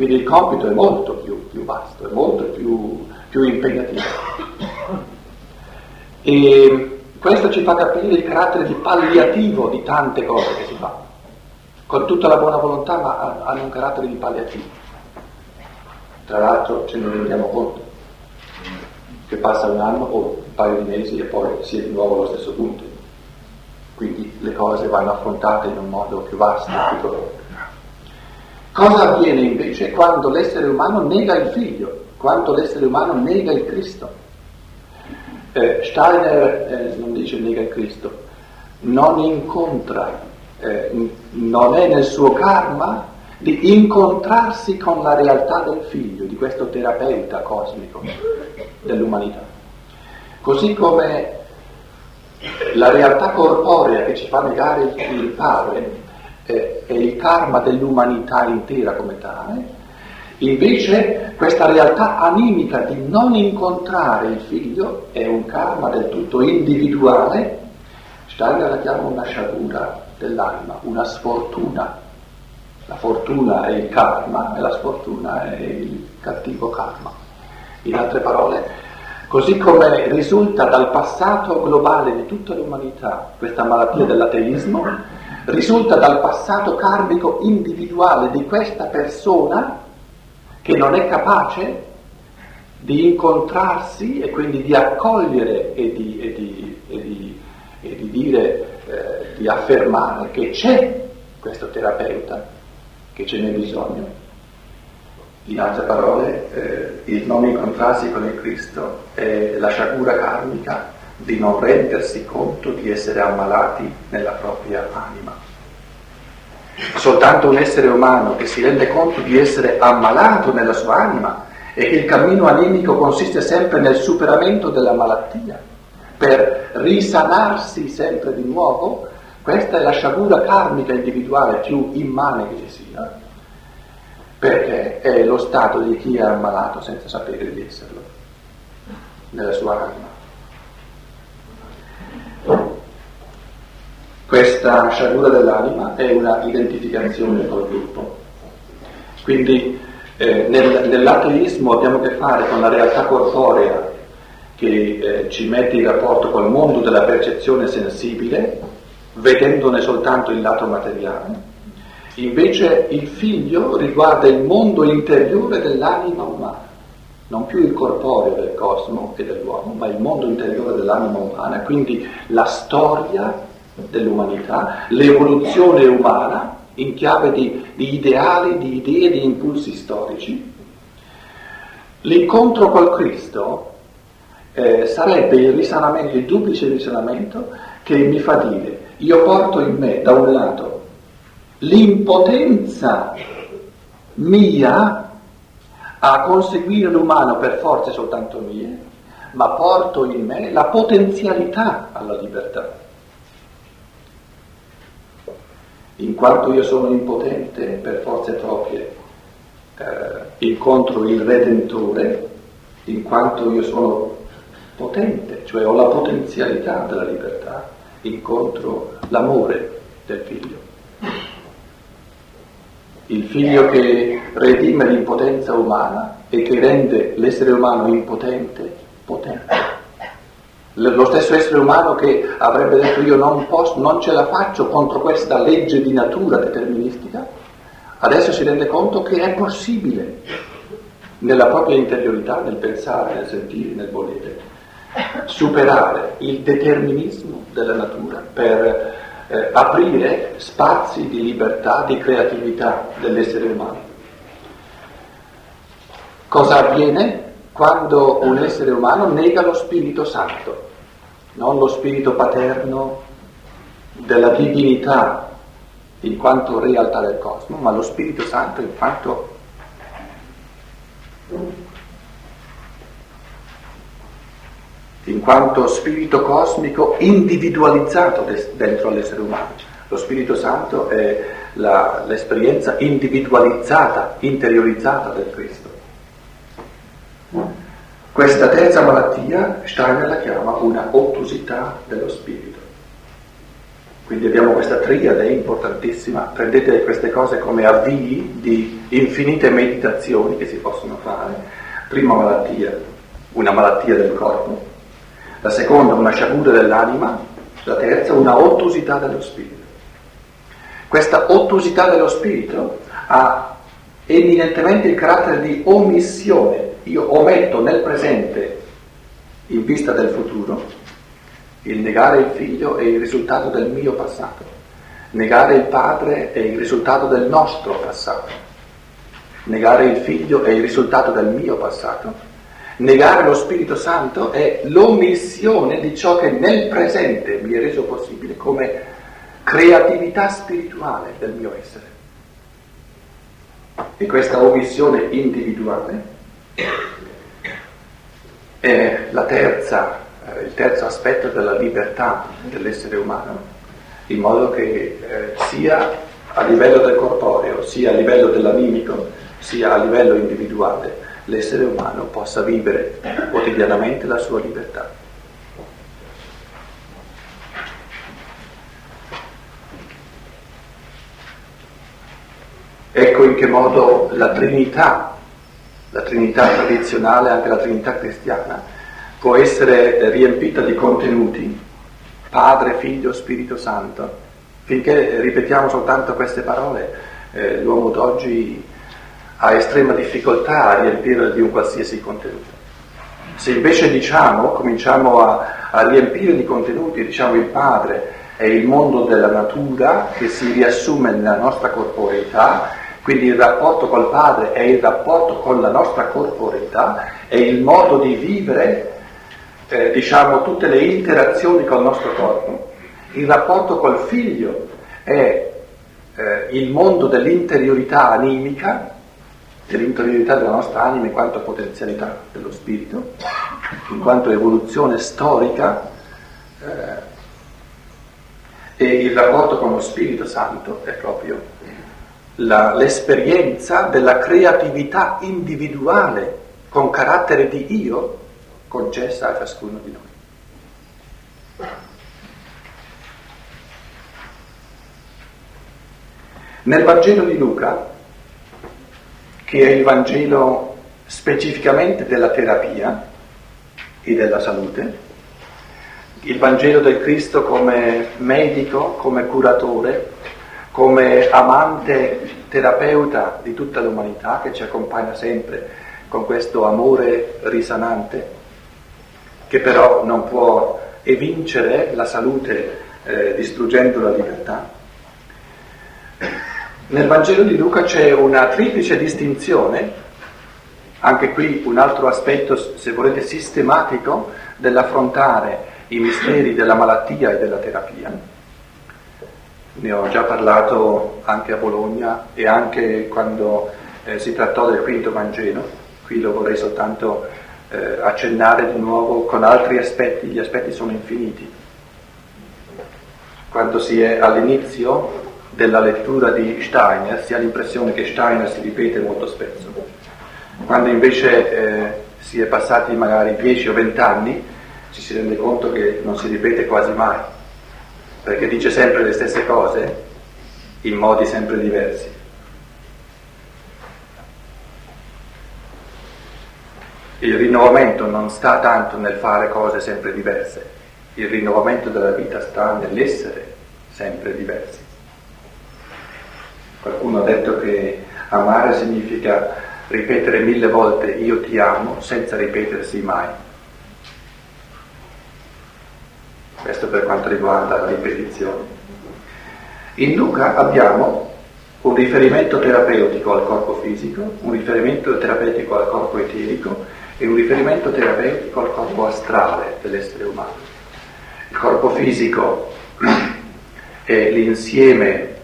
Quindi il compito è molto più, più vasto, è molto più, più impegnativo. E questo ci fa capire il carattere di palliativo di tante cose che si fanno, con tutta la buona volontà, ma hanno un carattere di palliativo. Tra l'altro ce ne rendiamo conto, che passa un anno o un paio di mesi e poi si è di nuovo allo stesso punto. Quindi le cose vanno affrontate in un modo più vasto, più. Cosa avviene invece quando l'essere umano nega il figlio, quando l'essere umano nega il Cristo? Eh, Steiner eh, non dice nega il Cristo, non incontra, eh, non è nel suo karma di incontrarsi con la realtà del figlio, di questo terapeuta cosmico dell'umanità. Così come la realtà corporea che ci fa negare il, Padre è il karma dell'umanità intera come tale, invece questa realtà animica di non incontrare il figlio è un karma del tutto individuale, Steiner la chiama una sciagura dell'anima, una sfortuna. La fortuna è il karma e la sfortuna è il cattivo karma. In altre parole, Così come risulta dal passato globale di tutta l'umanità questa malattia dell'ateismo, risulta dal passato karmico individuale di questa persona che non è capace di incontrarsi e quindi di accogliere e di, e di, e di, e di dire, eh, di affermare che c'è questo terapeuta, che ce n'è bisogno. In altre parole, eh, il non incontrarsi con il Cristo è la sciagura karmica di non rendersi conto di essere ammalati nella propria anima. Soltanto un essere umano che si rende conto di essere ammalato nella sua anima e che il cammino animico consiste sempre nel superamento della malattia, per risanarsi sempre di nuovo, questa è la sciagura karmica individuale più immane che ci sia perché è lo stato di chi è ammalato senza sapere di esserlo, nella sua anima. Questa sciagura dell'anima è una identificazione col gruppo. Quindi eh, nel, nell'ateismo abbiamo a che fare con la realtà corporea che eh, ci mette in rapporto col mondo della percezione sensibile, vedendone soltanto il lato materiale Invece il figlio riguarda il mondo interiore dell'anima umana, non più il corporeo del cosmo e dell'uomo, ma il mondo interiore dell'anima umana, quindi la storia dell'umanità, l'evoluzione umana in chiave di, di ideali, di idee, di impulsi storici. L'incontro col Cristo eh, sarebbe il risanamento, il duplice risanamento che mi fa dire, io porto in me da un lato l'impotenza mia a conseguire l'umano per forze soltanto mie, ma porto in me la potenzialità alla libertà. In quanto io sono impotente per forze proprie, eh, incontro il Redentore, in quanto io sono potente, cioè ho la potenzialità della libertà, incontro l'amore del figlio il figlio che redime l'impotenza umana e che rende l'essere umano impotente, potente. Lo stesso essere umano che avrebbe detto io non, posso, non ce la faccio contro questa legge di natura deterministica, adesso si rende conto che è possibile nella propria interiorità, nel pensare, nel sentire, nel volere, superare il determinismo della natura per eh, aprire spazi di libertà, di creatività dell'essere umano. Cosa avviene quando un essere umano nega lo Spirito Santo, non lo Spirito paterno della divinità in quanto realtà del cosmo, ma lo Spirito Santo in quanto in quanto spirito cosmico individualizzato dentro l'essere umano. Lo Spirito Santo è la, l'esperienza individualizzata, interiorizzata del Cristo. Questa terza malattia Steiner la chiama una ottusità dello spirito. Quindi abbiamo questa triade importantissima, prendete queste cose come avvii di infinite meditazioni che si possono fare. Prima malattia, una malattia del corpo, la seconda una sciagura dell'anima, la terza una ottusità dello spirito. Questa ottusità dello spirito ha eminentemente il carattere di omissione. Io ometto nel presente, in vista del futuro, il negare il figlio è il risultato del mio passato. Negare il padre è il risultato del nostro passato. Negare il figlio è il risultato del mio passato Negare lo Spirito Santo è l'omissione di ciò che nel presente mi è reso possibile come creatività spirituale del mio essere. E questa omissione individuale è terza eh, il terzo aspetto della libertà dell'essere umano, in modo che eh, sia a livello del corporeo, sia a livello dell'animico, sia a livello individuale, l'essere umano possa vivere quotidianamente la sua libertà. Ecco in che modo la Trinità, la Trinità tradizionale, anche la Trinità cristiana, può essere riempita di contenuti, Padre, Figlio, Spirito Santo. Finché ripetiamo soltanto queste parole, eh, l'uomo d'oggi ha estrema difficoltà a riempire di un qualsiasi contenuto. Se invece diciamo, cominciamo a, a riempire di contenuti, diciamo il Padre è il mondo della natura che si riassume nella nostra corporeità quindi il rapporto col Padre è il rapporto con la nostra corporeità, è il modo di vivere, eh, diciamo, tutte le interazioni col nostro corpo. Il rapporto col Figlio è eh, il mondo dell'interiorità animica, dell'interiorità della nostra anima in quanto potenzialità dello spirito, in quanto evoluzione storica. Eh, e il rapporto con lo Spirito Santo è proprio la, l'esperienza della creatività individuale con carattere di io concessa a ciascuno di noi. Nel Vangelo di Luca, che è il Vangelo specificamente della terapia e della salute, il Vangelo del Cristo come medico, come curatore, come amante terapeuta di tutta l'umanità che ci accompagna sempre con questo amore risanante, che però non può evincere la salute eh, distruggendo la libertà. Nel Vangelo di Luca c'è una triplice distinzione, anche qui un altro aspetto, se volete, sistematico dell'affrontare i misteri della malattia e della terapia ne ho già parlato anche a Bologna e anche quando eh, si trattò del quinto Vangelo, qui lo vorrei soltanto eh, accennare di nuovo con altri aspetti, gli aspetti sono infiniti. Quando si è all'inizio della lettura di Steiner si ha l'impressione che Steiner si ripete molto spesso, quando invece eh, si è passati magari 10 o 20 anni ci si rende conto che non si ripete quasi mai perché dice sempre le stesse cose in modi sempre diversi. Il rinnovamento non sta tanto nel fare cose sempre diverse, il rinnovamento della vita sta nell'essere sempre diversi. Qualcuno ha detto che amare significa ripetere mille volte io ti amo senza ripetersi mai. Questo per quanto riguarda la ripetizione. In Luca abbiamo un riferimento terapeutico al corpo fisico, un riferimento terapeutico al corpo eterico e un riferimento terapeutico al corpo astrale dell'essere umano. Il corpo fisico è l'insieme,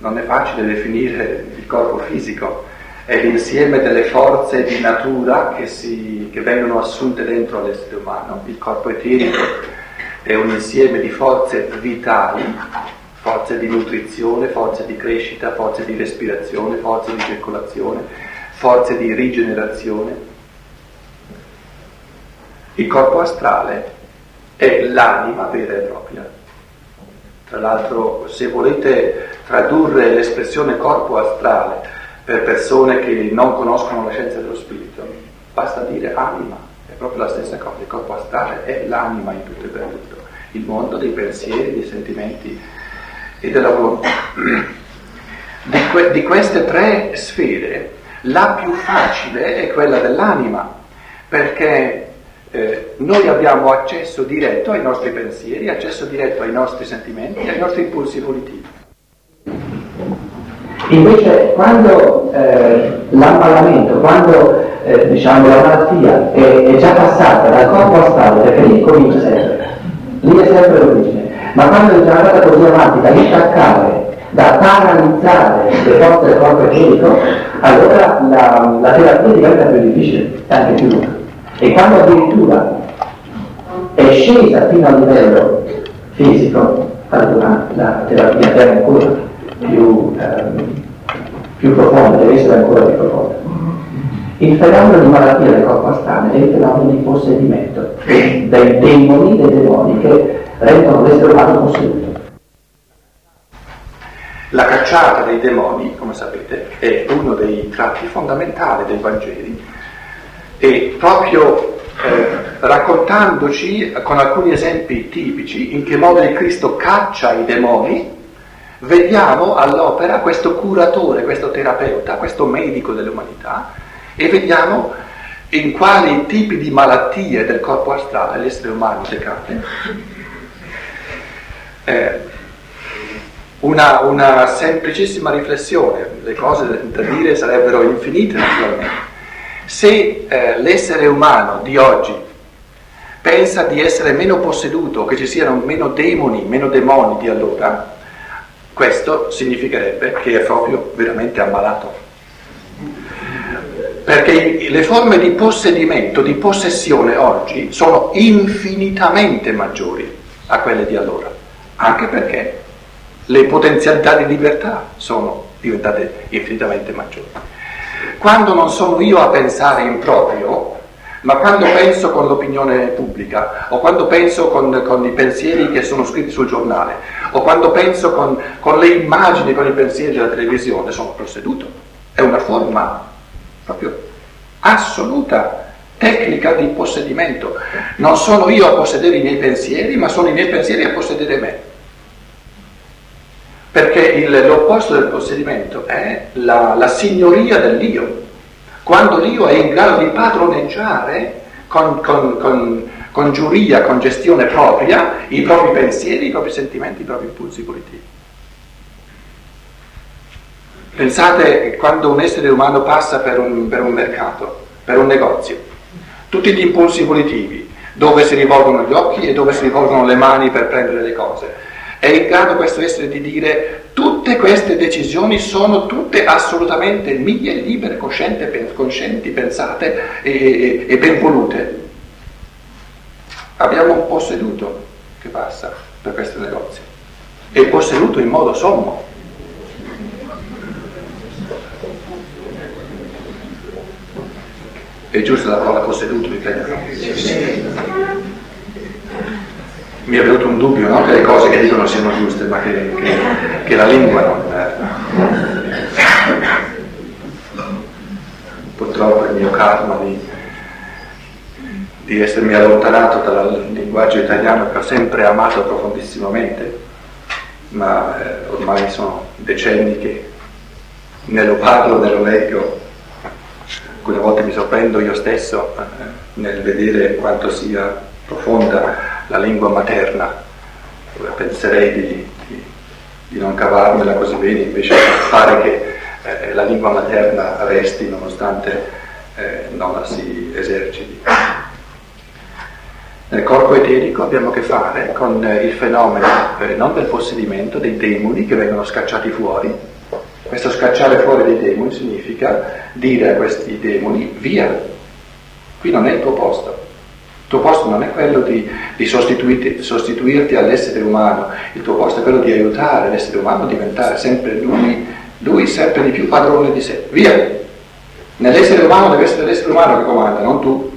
non è facile definire il corpo fisico, è l'insieme delle forze di natura che, si, che vengono assunte dentro l'essere umano. Il corpo eterico è un insieme di forze vitali, forze di nutrizione, forze di crescita, forze di respirazione, forze di circolazione, forze di rigenerazione. Il corpo astrale è l'anima vera e propria. Tra l'altro, se volete tradurre l'espressione corpo astrale per persone che non conoscono la scienza dello spirito, basta dire anima, è proprio la stessa cosa, il corpo astrale è l'anima in tutto e per tutto, il mondo dei pensieri, dei sentimenti e della volontà. Di, que- di queste tre sfere, la più facile è quella dell'anima, perché eh, noi abbiamo accesso diretto ai nostri pensieri, accesso diretto ai nostri sentimenti, ai nostri impulsi volitivi. Invece quando eh, l'ammalamento, quando eh, diciamo, la malattia è, è, già passata dal corpo astrale, perché lì comincia sempre, lì è sempre l'origine, ma quando è già andata così avanti da intaccare, da paralizzare le forze del corpo eterico, allora la, la terapia diventa più difficile e anche più lunga. E quando addirittura è scesa fino a livello fisico, allora la terapia è ancora più, ehm, più profonda, deve essere ancora più profonda. Il fenomeno di malattia del corpo astrale è il fenomeno di possedimento dei demoni, dei demoni che rendono l'essere umano posseduto. La cacciata dei demoni, come sapete, è uno dei tratti fondamentali dei Vangeli e proprio eh, raccontandoci con alcuni esempi tipici in che modo il Cristo caccia i demoni, vediamo all'opera questo curatore, questo terapeuta, questo medico dell'umanità e vediamo in quali tipi di malattie del corpo astrale l'essere umano decade. Eh, una, una, semplicissima riflessione, le cose da dire sarebbero infinite naturalmente. Se eh, l'essere umano di oggi pensa di essere meno posseduto, che ci siano meno demoni, meno demoni di allora, questo significherebbe che è proprio veramente ammalato. Perché le forme di possedimento, di possessione oggi sono infinitamente maggiori a quelle di allora, anche perché le potenzialità di libertà sono diventate infinitamente maggiori. Quando non sono io a pensare in proprio, ma quando penso con l'opinione pubblica, o quando penso con, con i pensieri che sono scritti sul giornale, o quando penso con, con le immagini, con i pensieri della televisione, sono posseduto. È una forma proprio assoluta, tecnica di possedimento. Non sono io a possedere i miei pensieri, ma sono i miei pensieri a possedere me. Perché il, l'opposto del possedimento è la, la signoria dell'io. Quando l'io è in grado di padroneggiare con, con, con, con giuria, con gestione propria, i propri pensieri, i propri sentimenti, i propri impulsi positivi. Pensate quando un essere umano passa per un, per un mercato, per un negozio, tutti gli impulsi volitivi, dove si rivolgono gli occhi e dove si rivolgono le mani per prendere le cose è in grado questo essere di dire tutte queste decisioni sono tutte assolutamente mie, libere, coscienti, pensate e, e, ben volute. Abbiamo un posseduto che passa per questo negozio e posseduto in modo sommo. È giusta la parola posseduto in italiano? Mi è venuto un dubbio no? che le cose che dicono siano giuste, ma che, che, che la lingua non. Purtroppo il mio karma di, di essermi allontanato dal linguaggio italiano che ho sempre amato profondissimamente, ma eh, ormai sono decenni che ne lo parlo, ne lo leggo, alcune volte mi sorprendo io stesso eh, nel vedere quanto sia profonda la lingua materna, penserei di, di, di non cavarmela così bene, invece pare che eh, la lingua materna resti nonostante eh, non la si eserciti. Nel corpo eterico abbiamo a che fare con il fenomeno eh, non del possedimento dei demoni che vengono scacciati fuori. Questo scacciare fuori dei demoni significa dire a questi demoni via, qui non è il tuo posto, il tuo posto non è quello di, di sostituirti, all'essere umano, il tuo posto è quello di aiutare l'essere umano a diventare sempre lui, lui sempre di più padrone di sé. Via! Nell'essere umano deve essere l'essere umano che comanda, non tu.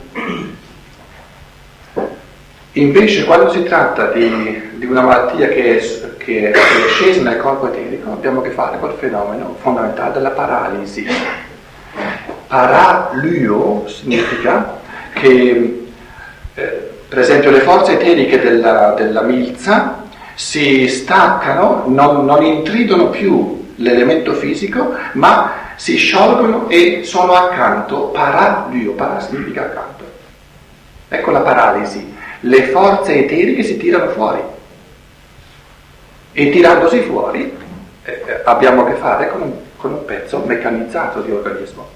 Invece quando si tratta di, di una malattia che è, che è scesa nel corpo eterico, abbiamo a che fare col fenomeno fondamentale della paralisi. Paralio significa che eh, per esempio le forze eteriche della, della milza si staccano, non, non intridono più l'elemento fisico, ma si sciolgono e sono accanto, paralio, para significa accanto. Ecco la paralisi, le forze eteriche si tirano fuori e tirandosi fuori eh, abbiamo a che fare con un, con un pezzo meccanizzato di organismo.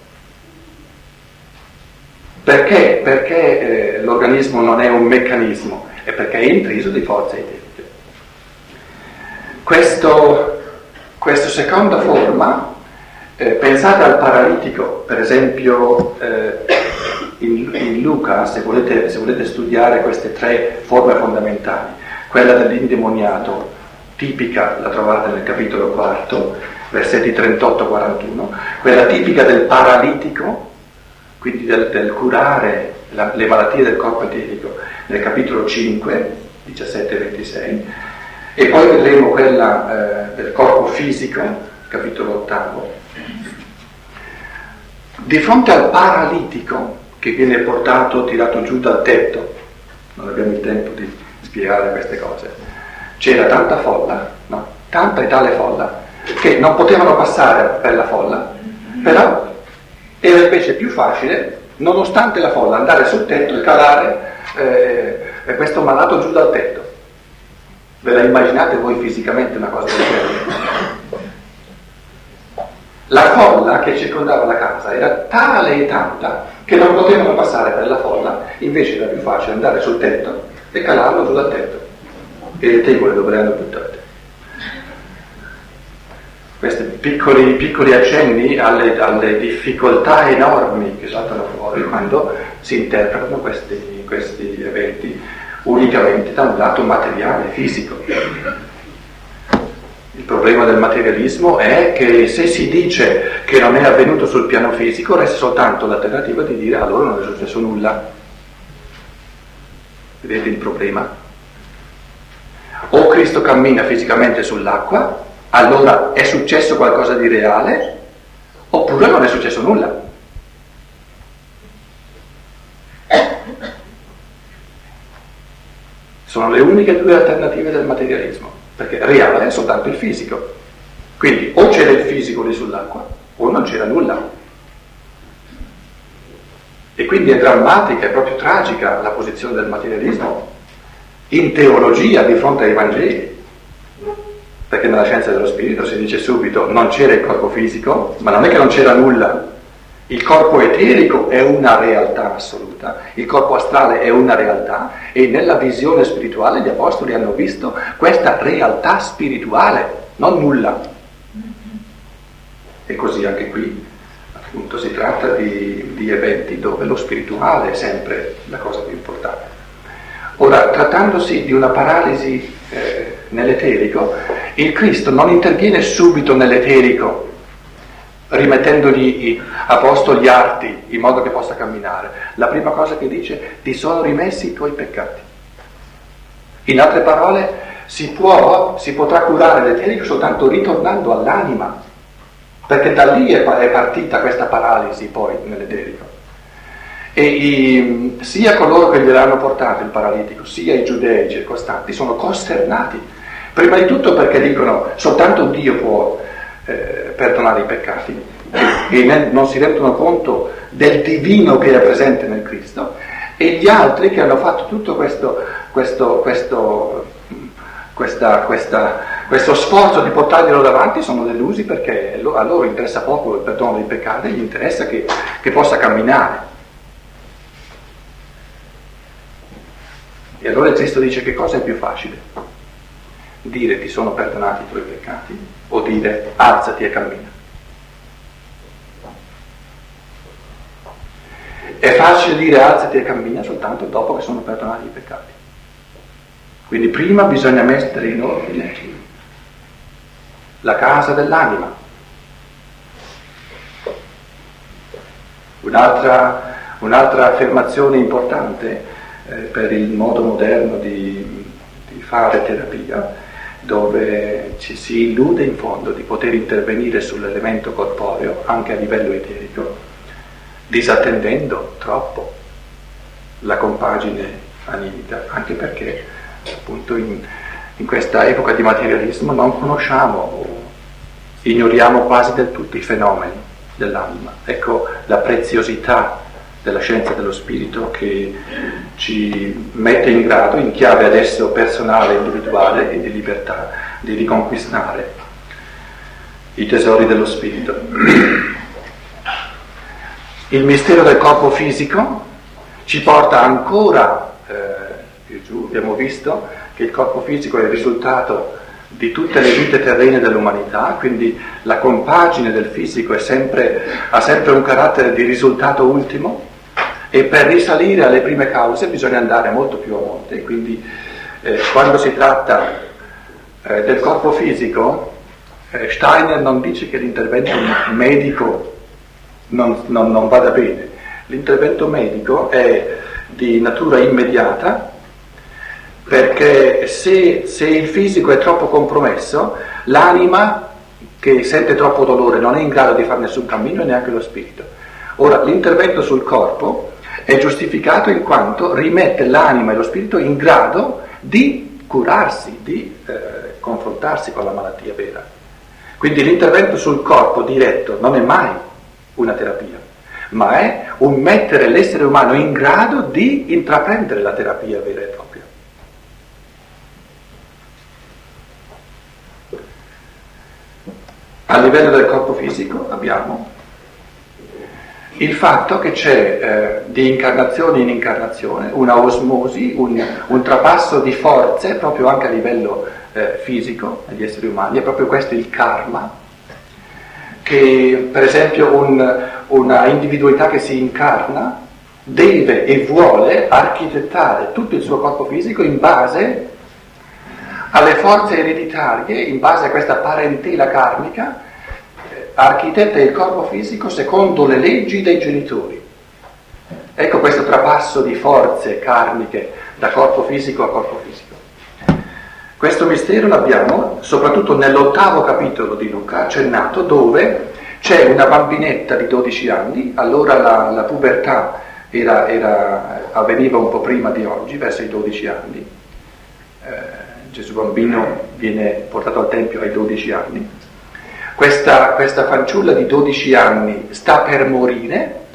Perché? Perché eh, l'organismo non è un meccanismo, è perché è intriso di forze identiche. Questo, questa seconda forma, eh, pensate al paralitico, per esempio, eh, in, in Luca, se volete, se volete studiare queste tre forme fondamentali, quella dell'indemoniato, tipica, la trovate nel capitolo quarto, versetti 38-41, quella tipica del paralitico, quindi del, del curare la, le malattie del corpo eterico, nel capitolo 5, 17-26, e poi vedremo quella eh, del corpo fisico, capitolo 8. Di fronte al paralitico che viene portato, tirato giù dal tetto, non abbiamo il tempo di spiegare queste cose, c'era tanta folla, no? tanta e tale folla, che non potevano passare per la folla, però era invece più facile, nonostante la folla, andare sul tetto e calare eh, questo malato giù dal tetto. Ve la immaginate voi fisicamente una cosa del genere? La folla che circondava la casa era tale e tanta che non potevano passare per la folla, invece era più facile andare sul tetto e calarlo giù dal tetto. E le tegole dove hanno buttate questi piccoli, piccoli accenni alle, alle, difficoltà enormi che saltano fuori quando si interpretano questi, questi eventi unicamente da un lato materiale, fisico. Il problema del materialismo è che se si dice che non è avvenuto sul piano fisico, resta soltanto l'alternativa di dire allora non è successo nulla. Vedete il problema? O Cristo cammina fisicamente sull'acqua, allora è successo qualcosa di reale oppure non è successo nulla. Sono le uniche due alternative del materialismo, perché reale è soltanto il fisico. Quindi o c'era il fisico lì sull'acqua o non c'era nulla. E quindi è drammatica, è proprio tragica la posizione del materialismo in teologia di fronte ai Vangeli perché nella scienza dello spirito si dice subito non c'era il corpo fisico, ma non è che non c'era nulla. Il corpo eterico è una realtà assoluta, il corpo astrale è una realtà e nella visione spirituale gli apostoli hanno visto questa realtà spirituale, non nulla. E così anche qui, appunto, si tratta di, di eventi dove lo spirituale è sempre la cosa più importante. Ora, trattandosi di una paralisi eh, nell'eterico, il Cristo non interviene subito nell'eterico, rimettendogli a posto gli arti in modo che possa camminare. La prima cosa che dice, ti sono rimessi i tuoi peccati. In altre parole, si, può, si potrà curare l'eterico soltanto ritornando all'anima, perché da lì è partita questa paralisi poi nell'eterico. E i, sia coloro che gliel'hanno portato il paralitico, sia i giudei circostanti sono costernati. Prima di tutto perché dicono soltanto Dio può eh, perdonare i peccati e non si rendono conto del divino che è presente nel Cristo e gli altri che hanno fatto tutto questo, questo, questo, questa, questa, questo sforzo di portarglielo davanti sono delusi perché a loro interessa poco il perdono dei peccati, gli interessa che, che possa camminare. E allora il Cristo dice che cosa è più facile? Dire ti sono perdonati i tuoi peccati o dire alzati e cammina? È facile dire alzati e cammina soltanto dopo che sono perdonati i peccati. Quindi prima bisogna mettere in ordine la casa dell'anima. Un'altra, un'altra affermazione importante eh, per il modo moderno di, di fare terapia, dove ci si illude in fondo di poter intervenire sull'elemento corporeo anche a livello eterico, disattendendo troppo la compagine animica, anche perché appunto in, in questa epoca di materialismo non conosciamo ignoriamo quasi del tutto i fenomeni dell'anima. Ecco la preziosità della scienza dello spirito che ci mette in grado, in chiave adesso personale, individuale e di libertà, di riconquistare i tesori dello spirito. Il mistero del corpo fisico ci porta ancora eh, più giù, abbiamo visto che il corpo fisico è il risultato di tutte le vite terrene dell'umanità, quindi la compagine del fisico sempre, ha sempre un carattere di risultato ultimo E per risalire alle prime cause bisogna andare molto più a monte, quindi eh, quando si tratta eh, del corpo fisico, eh, Steiner non dice che l'intervento medico non, non, non vada bene, l'intervento medico è di natura immediata perché se, se il fisico è troppo compromesso, l'anima che sente troppo dolore non è in grado di fare nessun cammino e neanche lo spirito. Ora, l'intervento sul corpo è giustificato in quanto rimette l'anima e lo spirito in grado di curarsi, di eh, confrontarsi con la malattia vera. Quindi l'intervento sul corpo diretto non è mai una terapia, ma è un mettere l'essere umano in grado di intraprendere la terapia vera e propria. A livello del corpo fisico abbiamo il fatto che c'è eh, di incarnazione in incarnazione una osmosi, un, un, trapasso di forze proprio anche a livello eh, fisico negli esseri umani, è proprio questo il karma, che per esempio un, una individualità che si incarna deve e vuole architettare tutto il suo corpo fisico in base alle forze ereditarie, in base a questa parentela karmica, architetta il corpo fisico secondo le leggi dei genitori. Ecco questo trapasso di forze karmiche da corpo fisico a corpo fisico. Questo mistero l'abbiamo soprattutto nell'ottavo capitolo di Luca, accennato, dove c'è una bambinetta di 12 anni, allora la, la pubertà era, era, avveniva un po' prima di oggi, verso i 12 anni. Eh, Gesù bambino viene portato al Tempio ai 12 anni. Questa, questa fanciulla di 12 anni sta per morire,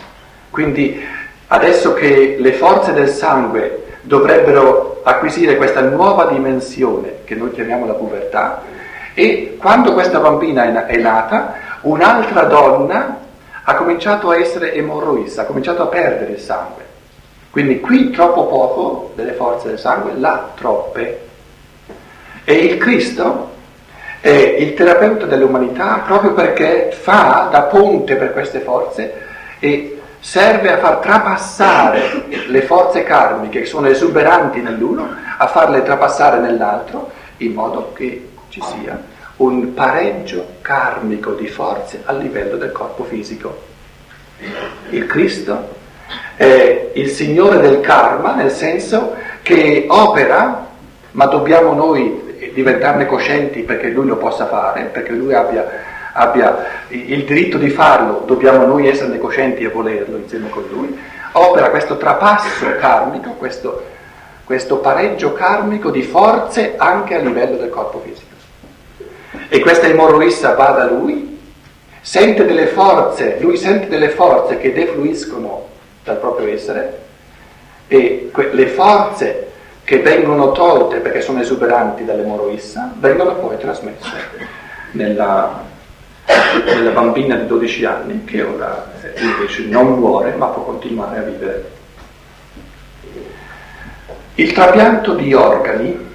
quindi adesso che le forze del sangue dovrebbero acquisire questa nuova dimensione che noi chiamiamo la pubertà, e quando questa bambina è nata, un'altra donna ha cominciato a essere emorroissa, ha cominciato a perdere il sangue. Quindi qui troppo poco delle forze del sangue, là troppe. E il Cristo è il terapeuta dell'umanità proprio perché fa da ponte per queste forze e serve a far trapassare le forze karmiche che sono esuberanti nell'uno, a farle trapassare nell'altro, in modo che ci sia un pareggio karmico di forze a livello del corpo fisico. Il Cristo è il Signore del karma nel senso che opera, ma dobbiamo noi diventarne coscienti perché lui lo possa fare, perché lui abbia, abbia il diritto di farlo, dobbiamo noi esserne coscienti e volerlo insieme con lui, opera questo trapasso karmico, questo, questo pareggio karmico di forze anche a livello del corpo fisico. E questa emorroissa va da lui, sente delle forze, lui sente delle forze che defluiscono dal proprio essere e que- le forze che vengono tolte perché sono esuberanti dall'emorroissa, vengono poi trasmesse nella, nella bambina di 12 anni che ora eh, invece non muore ma può continuare a vivere. Il trapianto di organi,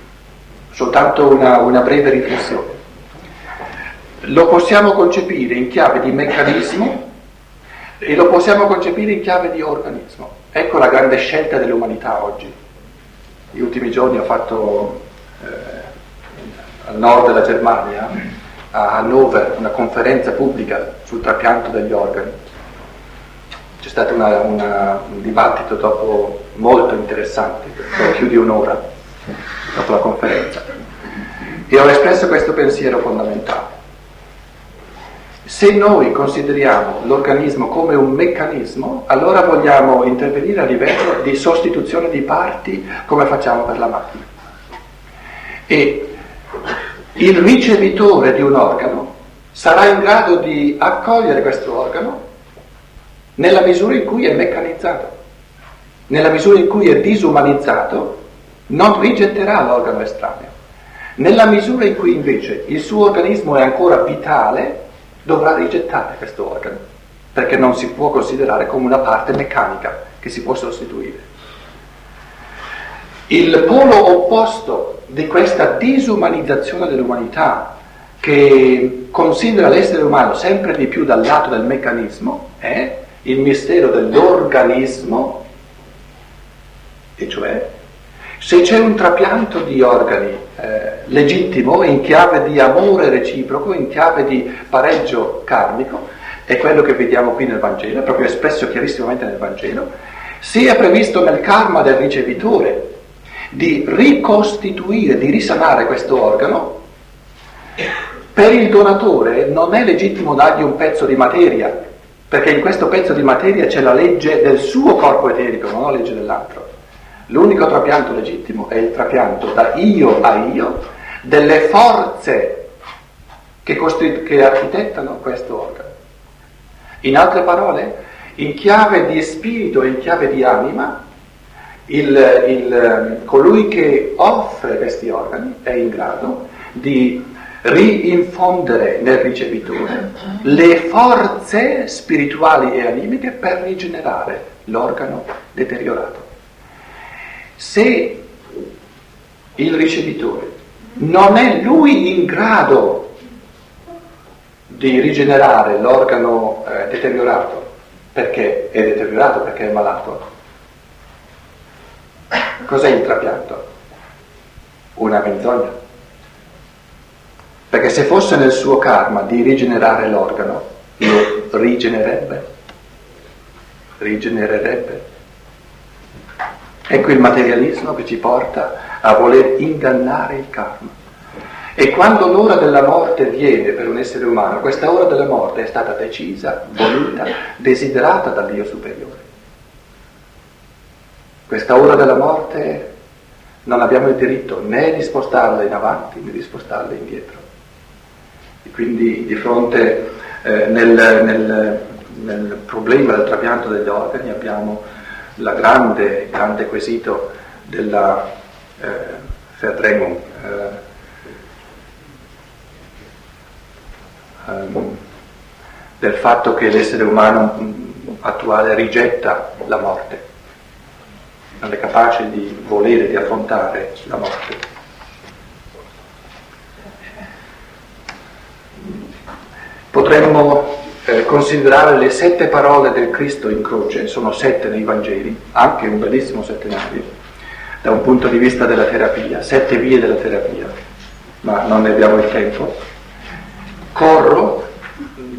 soltanto una, una breve riflessione, lo possiamo concepire in chiave di meccanismo e lo possiamo concepire in chiave di organismo. Ecco la grande scelta dell'umanità oggi. Gli ultimi giorni ho fatto eh, al nord della Germania, a Hannover, una conferenza pubblica sul trapianto degli organi. C'è stato una, una, un dibattito dopo molto interessante, per più di un'ora dopo la conferenza. E ho espresso questo pensiero fondamentale. Se noi consideriamo l'organismo come un meccanismo, allora vogliamo intervenire a livello di sostituzione di parti come facciamo per la macchina. E il ricevitore di un organo sarà in grado di accogliere questo organo nella misura in cui è meccanizzato, nella misura in cui è disumanizzato, non rigetterà l'organo estraneo. Nella misura in cui invece il suo organismo è ancora vitale, dovrà rigettare questo organo, perché non si può considerare come una parte meccanica che si può sostituire. Il polo opposto di questa disumanizzazione dell'umanità, che considera l'essere umano sempre di più dal lato del meccanismo, è il mistero dell'organismo E cioè, se c'è un trapianto di organi eh, legittimo in chiave di amore reciproco, in chiave di pareggio karmico, è quello che vediamo qui nel Vangelo, è proprio espresso chiarissimamente nel Vangelo, è previsto nel karma del ricevitore di ricostituire, di risanare questo organo, per il donatore non è legittimo dargli un pezzo di materia, perché in questo pezzo di materia c'è la legge del suo corpo eterico, non la legge dell'altro. L'unico trapianto legittimo è il trapianto da io a io delle forze che, costrit- che architettano questo organo. In altre parole, in chiave di spirito e in chiave di anima, il, il, colui che offre questi organi è in grado di rinfondere nel ricevitore le forze spirituali e animiche per rigenerare l'organo deteriorato. Se il ricevitore non è lui in grado di rigenerare l'organo eh, deteriorato perché è deteriorato, perché è malato, cos'è il trapianto? Una menzogna. Perché se fosse nel suo karma di rigenerare l'organo, lo rigenererebbe, rigenererebbe. Ecco il materialismo che ci porta a voler ingannare il karma. E quando l'ora della morte viene per un essere umano, questa ora della morte è stata decisa, voluta, desiderata dal Dio superiore. Questa ora della morte non abbiamo il diritto né di spostarla in avanti né di spostarla indietro. E quindi di fronte eh, nel, nel, nel problema del trapianto degli organi abbiamo il grande, grande quesito della eh, Verdrängung, eh, um, del fatto che l'essere umano mm, attuale rigetta la morte, non è capace di volere, di affrontare la morte. Potremmo eh, considerare le sette parole del Cristo in croce, sono sette nei Vangeli, anche un bellissimo settenario, da un punto di vista della terapia, sette vie della terapia, ma non ne abbiamo il tempo. Corro,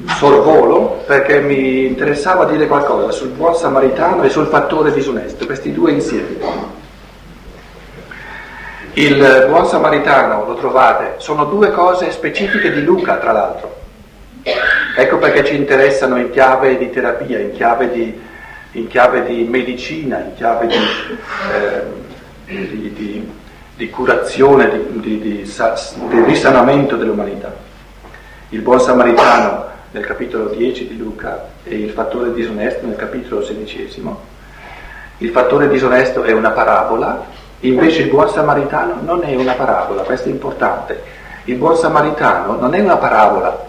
sorvolo, perché mi interessava dire qualcosa sul buon samaritano e sul fattore disonesto, questi due insieme. Il buon samaritano, lo trovate, sono due cose specifiche di Luca, tra l'altro. Ecco perché ci interessano in chiave di terapia, in chiave di, in chiave di medicina, in chiave di, eh, di, di curazione, di, risanamento dell'umanità. Il buon samaritano nel capitolo 10 di Luca e il fattore disonesto nel capitolo sedicesimo. Il fattore disonesto è una parabola, invece il buon samaritano non è una parabola, questo è importante. Il buon samaritano non è una parabola,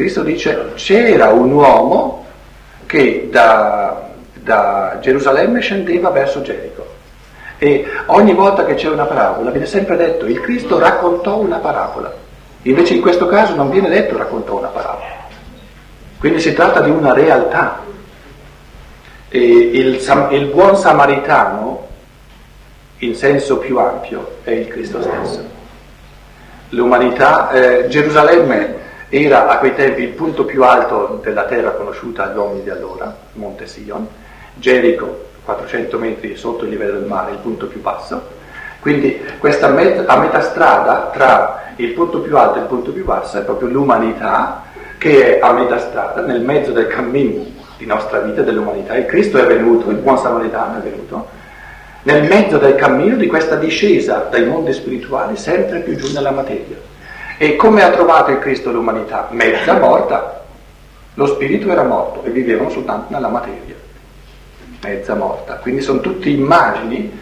Cristo dice c'era un uomo che da, da Gerusalemme scendeva verso Gerico e ogni volta che c'è una parabola viene sempre detto il Cristo raccontò una parabola, invece in questo caso non viene detto raccontò una parabola, quindi si tratta di una realtà. Il, il buon samaritano, in senso più ampio, è il Cristo stesso. L'umanità, eh, Gerusalemme era a quei tempi il punto più alto della terra conosciuta agli uomini di allora, Monte Sion, Gerico 400 metri sotto il livello del mare, il punto più basso, quindi questa met- a metà strada tra il punto più alto e il punto più basso è proprio l'umanità che è a metà strada, nel mezzo del cammino di nostra vita, dell'umanità. Il Cristo è venuto, il buon samaritano è venuto, nel mezzo del cammino di questa discesa dai mondi spirituali sempre più giù nella materia. E come ha trovato il Cristo l'umanità? Mezza morta. Lo spirito era morto e vivevano soltanto nella materia. Mezza morta. Quindi sono tutte immagini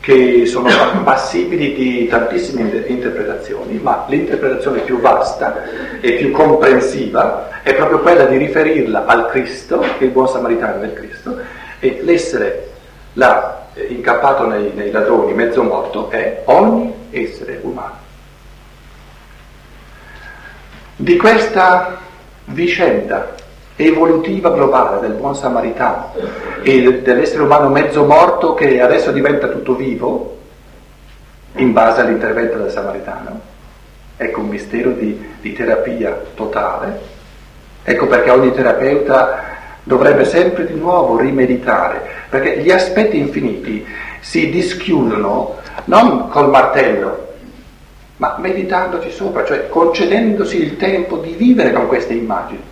che sono passibili di tantissime interpretazioni, ma l'interpretazione più vasta e più comprensiva è proprio quella di riferirla al Cristo, il buon samaritano del Cristo, e l'essere là eh, incappato nei, nei ladroni, mezzo morto, è ogni essere umano. Di questa vicenda evolutiva globale del buon samaritano e dell'essere umano mezzo morto che adesso diventa tutto vivo in base all'intervento del samaritano. Ecco un mistero di, di terapia totale. Ecco perché ogni terapeuta dovrebbe sempre di nuovo rimeditare, perché gli aspetti infiniti si dischiudono non col martello, ma meditandoci sopra, cioè concedendosi il tempo di vivere con queste immagini.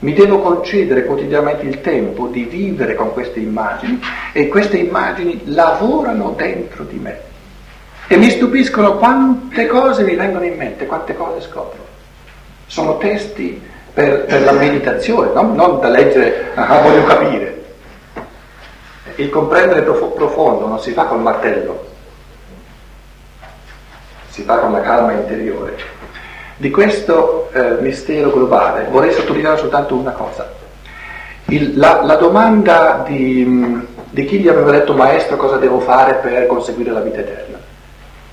Mi devo concedere quotidianamente il tempo di vivere con queste immagini e queste immagini lavorano dentro di me e mi stupiscono quante cose mi vengono in mente, quante cose scopro. Sono testi per, per la meditazione, no? non da leggere, ah, voglio capire. Il comprendere profondo non si fa col martello, si fa con la calma interiore. Di questo eh, mistero globale vorrei sottolineare soltanto una cosa. Il, la, la, domanda di, di, chi gli aveva detto maestro cosa devo fare per conseguire la vita eterna.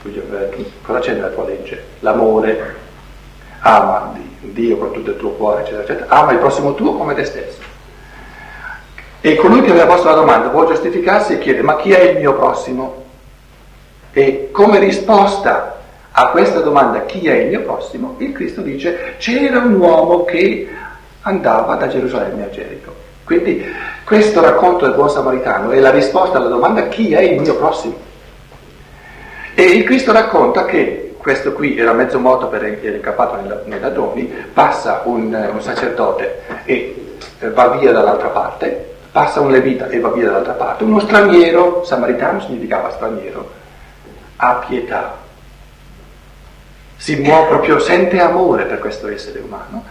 Detto, cosa c'è nella tua legge? L'amore, ama Dio con tutto il tuo cuore, eccetera, eccetera. Ama il prossimo tuo come te stesso. E colui che aveva posto la domanda può giustificarsi e chiede ma chi è il mio prossimo? E come risposta a questa domanda chi è il mio prossimo, il Cristo dice c'era un uomo che andava da Gerusalemme a Gerico. Quindi questo racconto del buon samaritano è la risposta alla domanda chi è il mio prossimo. E il Cristo racconta che questo qui era mezzo morto per era incappato nei ladroni, passa un, un sacerdote e va via dall'altra parte, passa un levita e va via dall'altra parte, uno straniero, samaritano significava straniero, ha pietà si muove proprio, sente amore per questo essere umano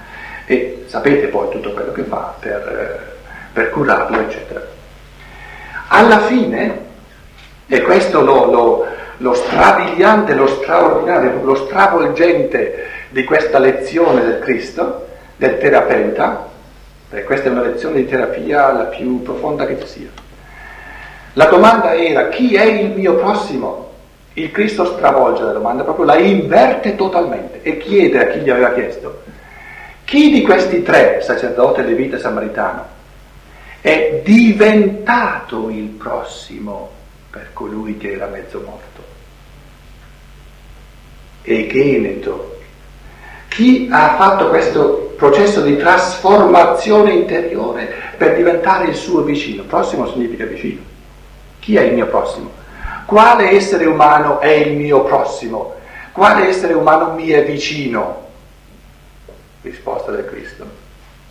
e sapete poi tutto quello che fa per, per curarlo, eccetera. Alla fine, e questo lo, lo, lo strabiliante, lo straordinario, lo stravolgente di questa lezione del Cristo, del terapeuta, perché questa è una lezione di terapia la più profonda che ci sia. La domanda era chi è il mio prossimo? Il Cristo stravolge la domanda, proprio la inverte totalmente e chiede a chi gli aveva chiesto, chi di questi tre, sacerdote, levita samaritano, è diventato il prossimo per colui che era mezzo morto? E Geneto, chi ha fatto questo processo di trasformazione interiore per diventare il suo vicino? Prossimo significa vicino. Chi è il mio prossimo? Quale essere umano è il mio prossimo? Quale essere umano mi è vicino? Risposta del Cristo.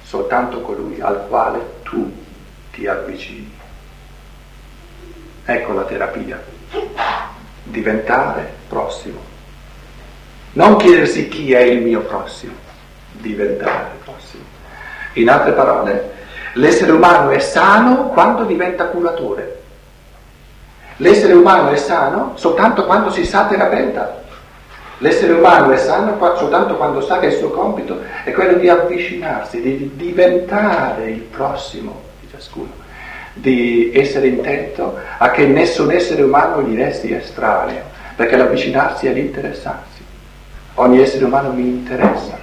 Soltanto colui al quale tu ti avvicini. Ecco la terapia. Diventare prossimo. Non chiedersi chi è il mio prossimo, diventare prossimo. In altre parole, l'essere umano è sano quando diventa curatore. L'essere umano è sano soltanto quando si sa terapeuta. L'essere umano è sano soltanto quando sa che il suo compito è quello di avvicinarsi, di diventare il prossimo di ciascuno, di essere intento a che nessun essere umano gli resti estraneo, perché l'avvicinarsi è l'interessarsi. Ogni essere umano mi interessa.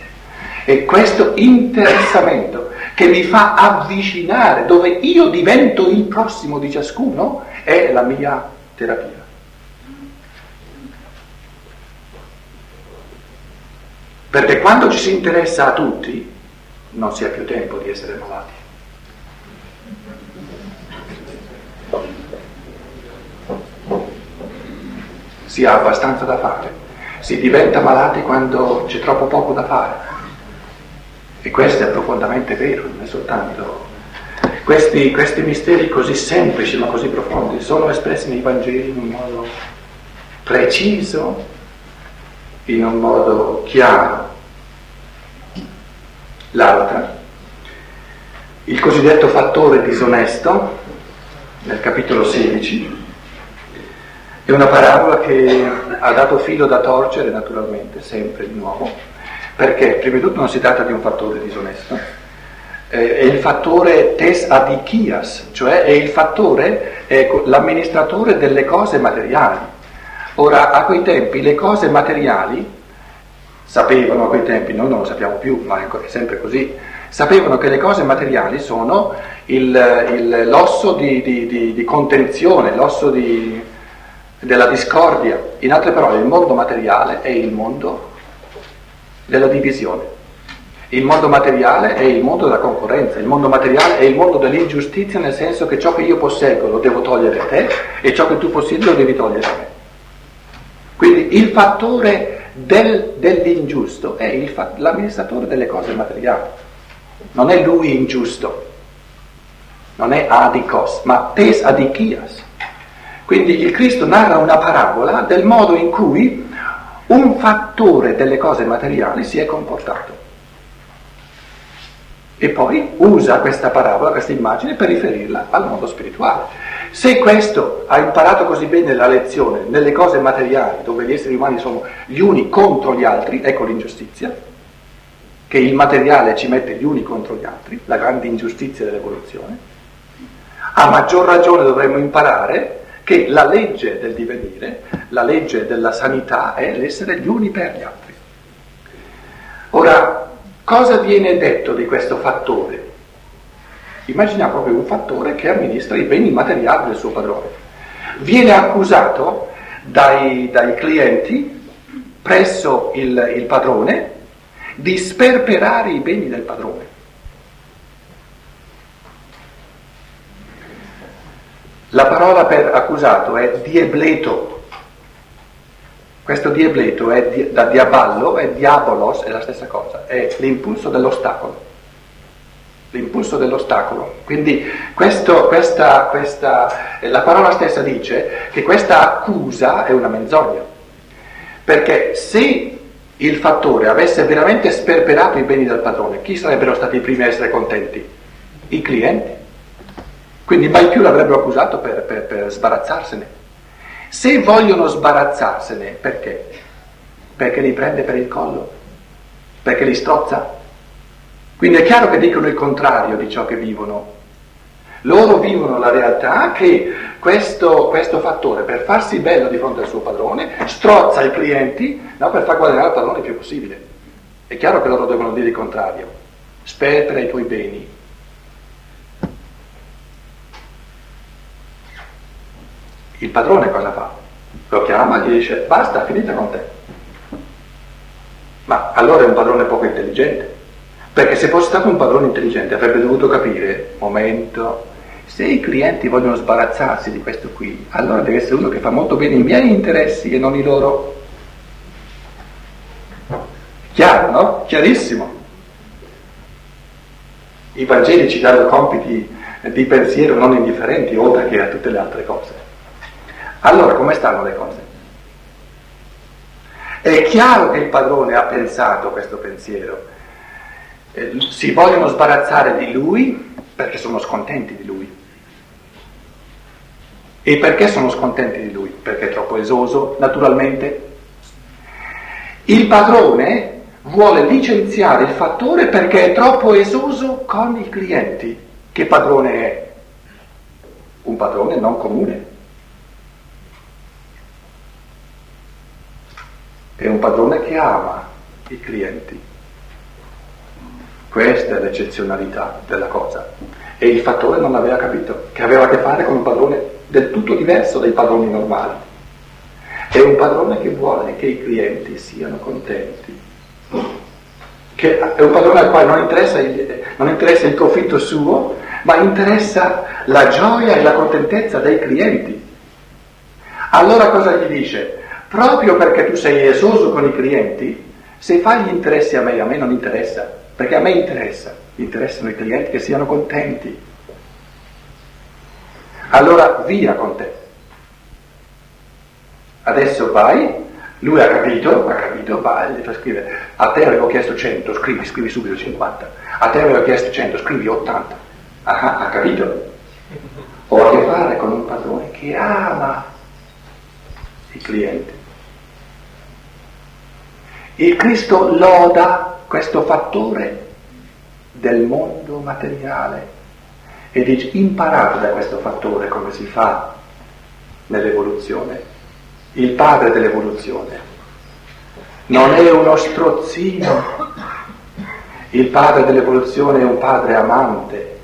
E questo interessamento che mi fa avvicinare, dove io divento il prossimo di ciascuno, è la mia terapia. Perché quando ci si interessa a tutti, non si ha più tempo di essere malati. Si ha abbastanza da fare. Si diventa malati quando c'è troppo poco da fare. E questo è profondamente vero, non è soltanto questi, questi, misteri così semplici ma così profondi sono espressi nei Vangeli in un modo preciso, in un modo chiaro. L'altra, il cosiddetto fattore disonesto, nel capitolo 16, è una parabola che ha dato filo da torcere naturalmente, sempre di nuovo, perché prima di tutto non si tratta di un fattore disonesto, eh, è il fattore tes adichias, cioè è il fattore, è l'amministratore delle cose materiali. Ora, a quei tempi le cose materiali, sapevano a quei tempi, noi non lo sappiamo più, ma è sempre così, sapevano che le cose materiali sono il, il, l'osso di, di, di, di, contenzione, l'osso della discordia. In altre parole, il mondo materiale è il mondo della divisione. Il mondo materiale è il mondo della concorrenza, il mondo materiale è il mondo dell'ingiustizia nel senso che ciò che io posseggo lo devo togliere a te e ciò che tu possiedi lo devi togliere a me. Quindi il fattore del, dell'ingiusto è il, l'amministratore delle cose materiali. Non è lui ingiusto, non è adikos, ma tes adikias. Quindi il Cristo narra una parabola del modo in cui un fattore delle cose materiali si è comportato. E poi usa questa parabola, questa immagine per riferirla al mondo spirituale. Se questo ha imparato così bene la lezione nelle cose materiali, dove gli esseri umani sono gli uni contro gli altri, ecco l'ingiustizia, che il materiale ci mette gli uni contro gli altri, la grande ingiustizia dell'evoluzione, a maggior ragione dovremmo imparare che la legge del divenire, la legge della sanità è l'essere gli uni per gli altri. Ora, Cosa viene detto di questo fattore? Immaginiamo proprio un fattore che amministra i beni materiali del suo padrone. Viene accusato dai, dai clienti presso il, il padrone di sperperare i beni del padrone. La parola per accusato è diebleto, questo diableto è di, da diaballo, è diabolos, è la stessa cosa, è l'impulso dell'ostacolo. L'impulso dell'ostacolo. Quindi questo, questa, questa, la parola stessa dice che questa accusa è una menzogna. Perché se il fattore avesse veramente sperperato i beni del padrone, chi sarebbero stati i primi a essere contenti? I clienti. Quindi mai più l'avrebbero accusato per, per, per sbarazzarsene. Se vogliono sbarazzarsene, perché? Perché li prende per il collo, perché li strozza. Quindi è chiaro che dicono il contrario di ciò che vivono. Loro vivono la realtà che questo, questo fattore, per farsi bello di fronte al suo padrone, strozza i clienti no, per far guadagnare al padrone il più possibile. È chiaro che loro devono dire il contrario. Sperpera i tuoi beni, Il padrone cosa fa? Lo chiama e gli dice basta, finita con te. Ma allora è un padrone poco intelligente. Perché se fosse stato un padrone intelligente avrebbe dovuto capire, momento, se i clienti vogliono sbarazzarsi di questo qui, allora deve essere uno che fa molto bene i miei interessi e non i loro. Chiaro, no? Chiarissimo. I Vangeli ci danno compiti di pensiero non indifferenti, oltre che a tutte le altre cose. Allora come stanno le cose? È chiaro che il padrone ha pensato questo pensiero. Eh, si vogliono sbarazzare di lui perché sono scontenti di lui. E perché sono scontenti di lui? Perché è troppo esoso, naturalmente. Il padrone vuole licenziare il fattore perché è troppo esoso con i clienti. Che padrone è? Un padrone non comune. È un padrone che ama i clienti. Questa è l'eccezionalità della cosa. E il fattore non aveva capito, che aveva a che fare con un padrone del tutto diverso dai padroni normali. È un padrone che vuole che i clienti siano contenti. Che è un padrone al quale non interessa, il, non interessa il profitto suo, ma interessa la gioia e la contentezza dei clienti. Allora cosa gli dice? Proprio perché tu sei esoso con i clienti, se fai gli interessi a me, a me non interessa, perché a me interessa, interessano i clienti che siano contenti. Allora via con te. Adesso vai, lui ha capito, ha capito, va e gli fa scrivere, a te avevo chiesto 100, scrivi, scrivi subito 50, a te avevo chiesto 100, scrivi 80. Ah, ha capito? Ho a che fare con un padrone che ama i clienti. Il Cristo loda questo fattore del mondo materiale e dice imparate da questo fattore come si fa nell'evoluzione. Il padre dell'evoluzione non è uno strozzino, Il padre dell'evoluzione è un padre amante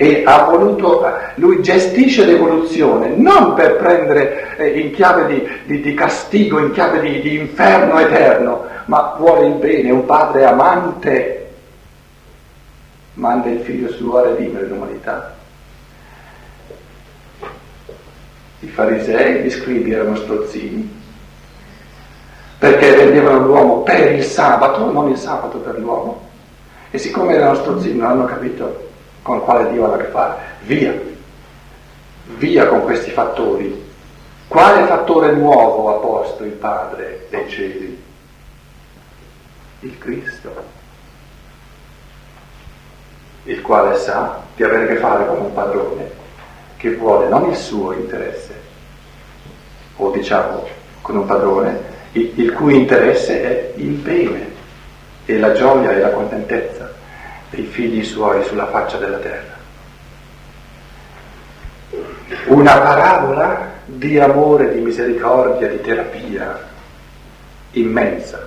e ha voluto, lui gestisce l'evoluzione non per prendere eh, in chiave di, di, di, castigo, in chiave di, di inferno eterno, ma vuole il bene, un padre amante, manda il figlio suo a redimere l'umanità. I farisei, gli scribi erano strozzini, perché rendevano l'uomo per il sabato, non il sabato per l'uomo, e siccome erano strozzini non hanno capito con quale Dio hanno a che fare, via, via con questi fattori. Quale fattore nuovo ha posto il Padre dei cieli? Il Cristo, il quale sa di avere a che fare con un padrone che vuole non il suo interesse, o diciamo con un padrone il, il cui interesse è il bene e la gioia e la contentezza dei figli suoi sulla faccia della terra. Una parabola di amore, di misericordia, di terapia immensa.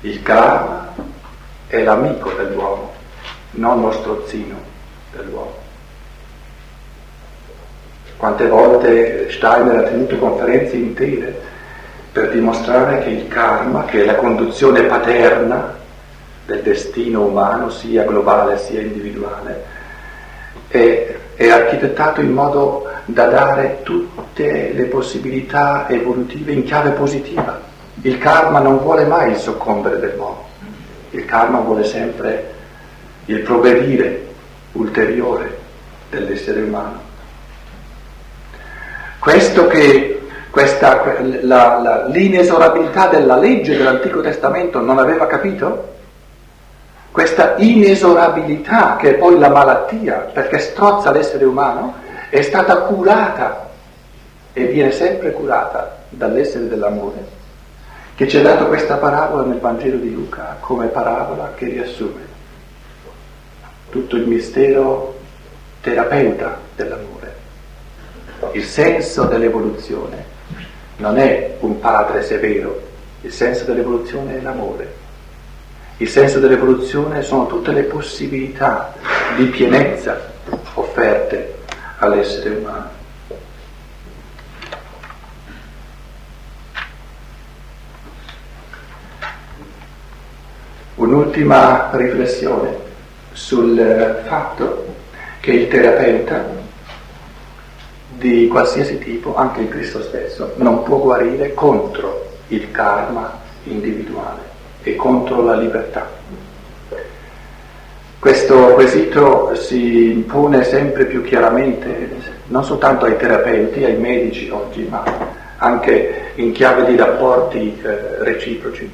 Il karma è l'amico dell'uomo, non lo strozzino dell'uomo. Quante volte Steiner ha tenuto conferenze intere per dimostrare che il karma, che è la conduzione paterna del destino umano, sia globale sia individuale, è, è architettato in modo da dare tutte le possibilità evolutive in chiave positiva. Il karma non vuole mai il soccombere dell'uomo, il karma vuole sempre il progredire ulteriore dell'essere umano. Questo che questa, la, la, l'inesorabilità della legge dell'Antico Testamento non aveva capito? Questa inesorabilità, che è poi la malattia, perché strozza l'essere umano, è stata curata e viene sempre curata dall'essere dell'amore, che ci ha dato questa parabola nel Vangelo di Luca come parabola che riassume tutto il mistero terapeuta dell'amore il senso dell'evoluzione non è un padre severo, il senso dell'evoluzione è l'amore. Il senso dell'evoluzione sono tutte le possibilità di pienezza offerte all'essere umano. Un'ultima riflessione sul fatto che il terapeuta di qualsiasi tipo, anche il Cristo stesso, non può guarire contro il karma individuale e contro la libertà. Questo quesito si impone sempre più chiaramente, non soltanto ai terapeuti, ai medici oggi, ma anche in chiave di rapporti eh, reciproci.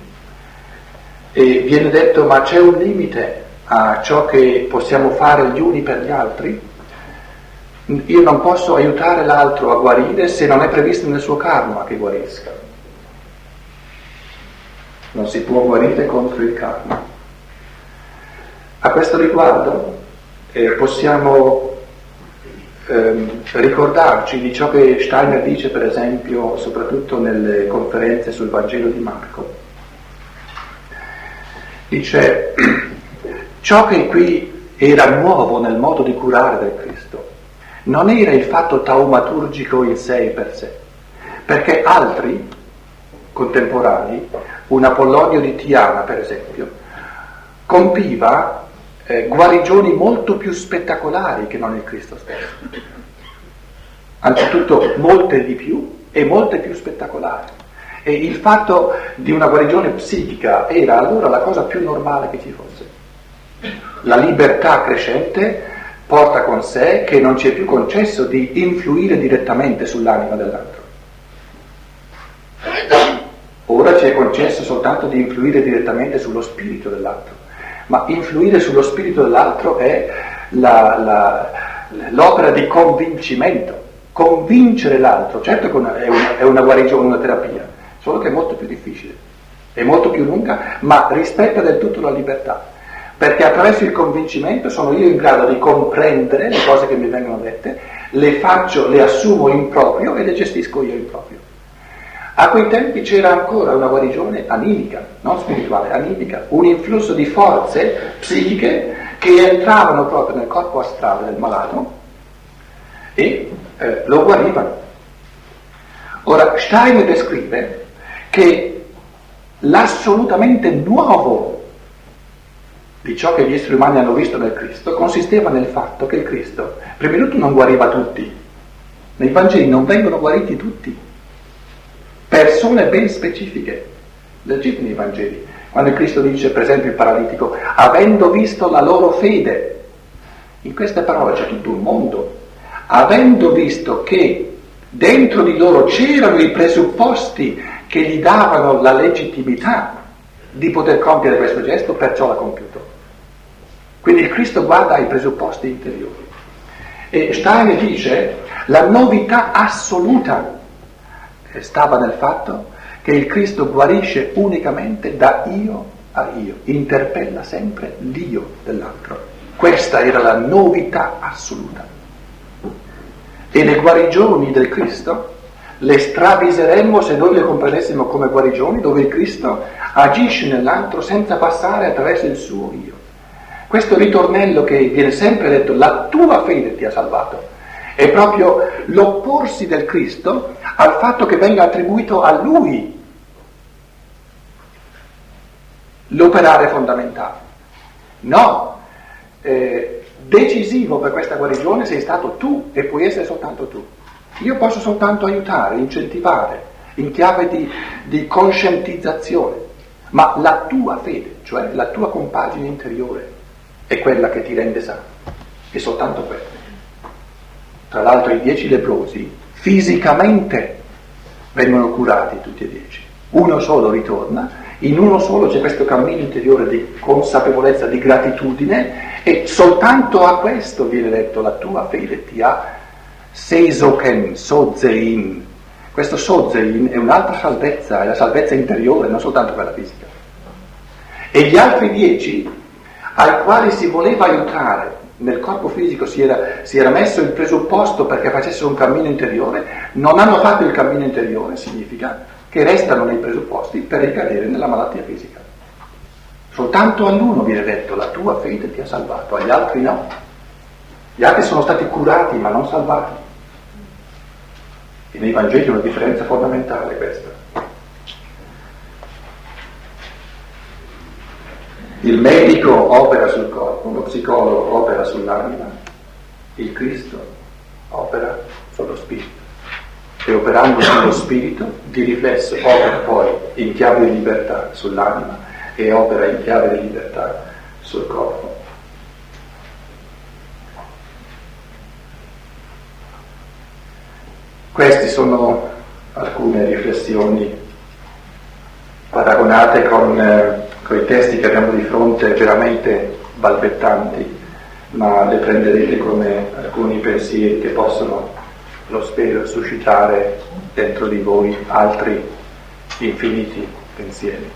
E viene detto ma c'è un limite a ciò che possiamo fare gli uni per gli altri? Io non posso aiutare l'altro a guarire se non è previsto nel suo karma che guarisca. Non si può guarire contro il karma. A questo riguardo eh, possiamo ehm, ricordarci di ciò che Steiner dice, per esempio, soprattutto nelle conferenze sul Vangelo di Marco. Dice, ciò che qui era nuovo nel modo di curare del Cristo non era il fatto taumaturgico in sé per sé, perché altri contemporanei, un Apollonio di Tiana per esempio, compiva eh, guarigioni molto più spettacolari che non il Cristo stesso. Anzitutto molte di più e molte più spettacolari. E il fatto di una guarigione psichica era allora la cosa più normale che ci fosse. La libertà crescente porta con sé che non ci è più concesso di influire direttamente sull'anima dell'altro. Ora ci è concesso soltanto di influire direttamente sullo spirito dell'altro, ma influire sullo spirito dell'altro è la, la, l'opera di convincimento, convincere l'altro, certo che è una, è una guarigione, una terapia, solo che è molto più difficile, è molto più lunga, ma rispetta del tutto la libertà perché attraverso il convincimento sono io in grado di comprendere le cose che mi vengono dette, le faccio, le assumo in proprio e le gestisco io in proprio. A quei tempi c'era ancora una guarigione animica, non spirituale, animica, un influsso di forze psichiche che entravano proprio nel corpo astrale del malato e eh, lo guarivano. Ora, Stein descrive che l'assolutamente nuovo di ciò che gli esseri umani hanno visto nel Cristo consisteva nel fatto che il Cristo, prima di tutto, non guariva tutti. Nei Vangeli non vengono guariti tutti persone ben specifiche. Leggete nei Vangeli, quando Cristo dice, per esempio, il paralitico, avendo visto la loro fede, in queste parole c'è tutto un mondo, avendo visto che dentro di loro c'erano i presupposti che gli davano la legittimità di poter compiere questo gesto, perciò l'ha compiuto. Quindi il Cristo guarda ai presupposti interiori. E Steiner dice la novità assoluta stava nel fatto che il Cristo guarisce unicamente da io a io, interpella sempre l'io dell'altro. Questa era la novità assoluta. E le guarigioni del Cristo le straviseremmo se noi le comprendessimo come guarigioni dove il Cristo agisce nell'altro senza passare attraverso il suo io. Questo ritornello che viene sempre detto, la tua fede ti ha salvato, è proprio l'opporsi del Cristo al fatto che venga attribuito a Lui l'operare fondamentale. No, eh, decisivo per questa guarigione sei stato tu e puoi essere soltanto tu. Io posso soltanto aiutare, incentivare, in chiave di, di conscientizzazione, ma la tua fede, cioè la tua compagine interiore, è quella che ti rende sano, e soltanto quella. Tra l'altro i dieci leprosi fisicamente vengono curati tutti e dieci. Uno solo ritorna, in uno solo c'è questo cammino interiore di consapevolezza, di gratitudine e soltanto a questo viene detto la tua fede ti ha seisoken, sozein. Questo sozein è un'altra salvezza, è la salvezza interiore, non soltanto quella fisica. E gli altri dieci, ai quali si voleva aiutare nel corpo fisico si era, si era, messo il presupposto perché facessero un cammino interiore, non hanno fatto il cammino interiore, significa che restano nei presupposti per ricadere nella malattia fisica. Soltanto all'uno viene detto la tua fede ti ha salvato, agli altri no. Gli altri sono stati curati ma non salvati. E nei Vangeli è una differenza fondamentale questa. Il medico opera sul corpo, lo psicologo opera sull'anima, il Cristo opera sullo spirito. E operando sullo spirito, di riflesso opera poi in chiave di libertà sull'anima e opera in chiave di libertà sul corpo. Queste sono alcune riflessioni paragonate con eh, con i testi che abbiamo di fronte veramente balbettanti, ma le prenderete come alcuni pensieri che possono, lo spero, suscitare dentro di voi altri infiniti pensieri.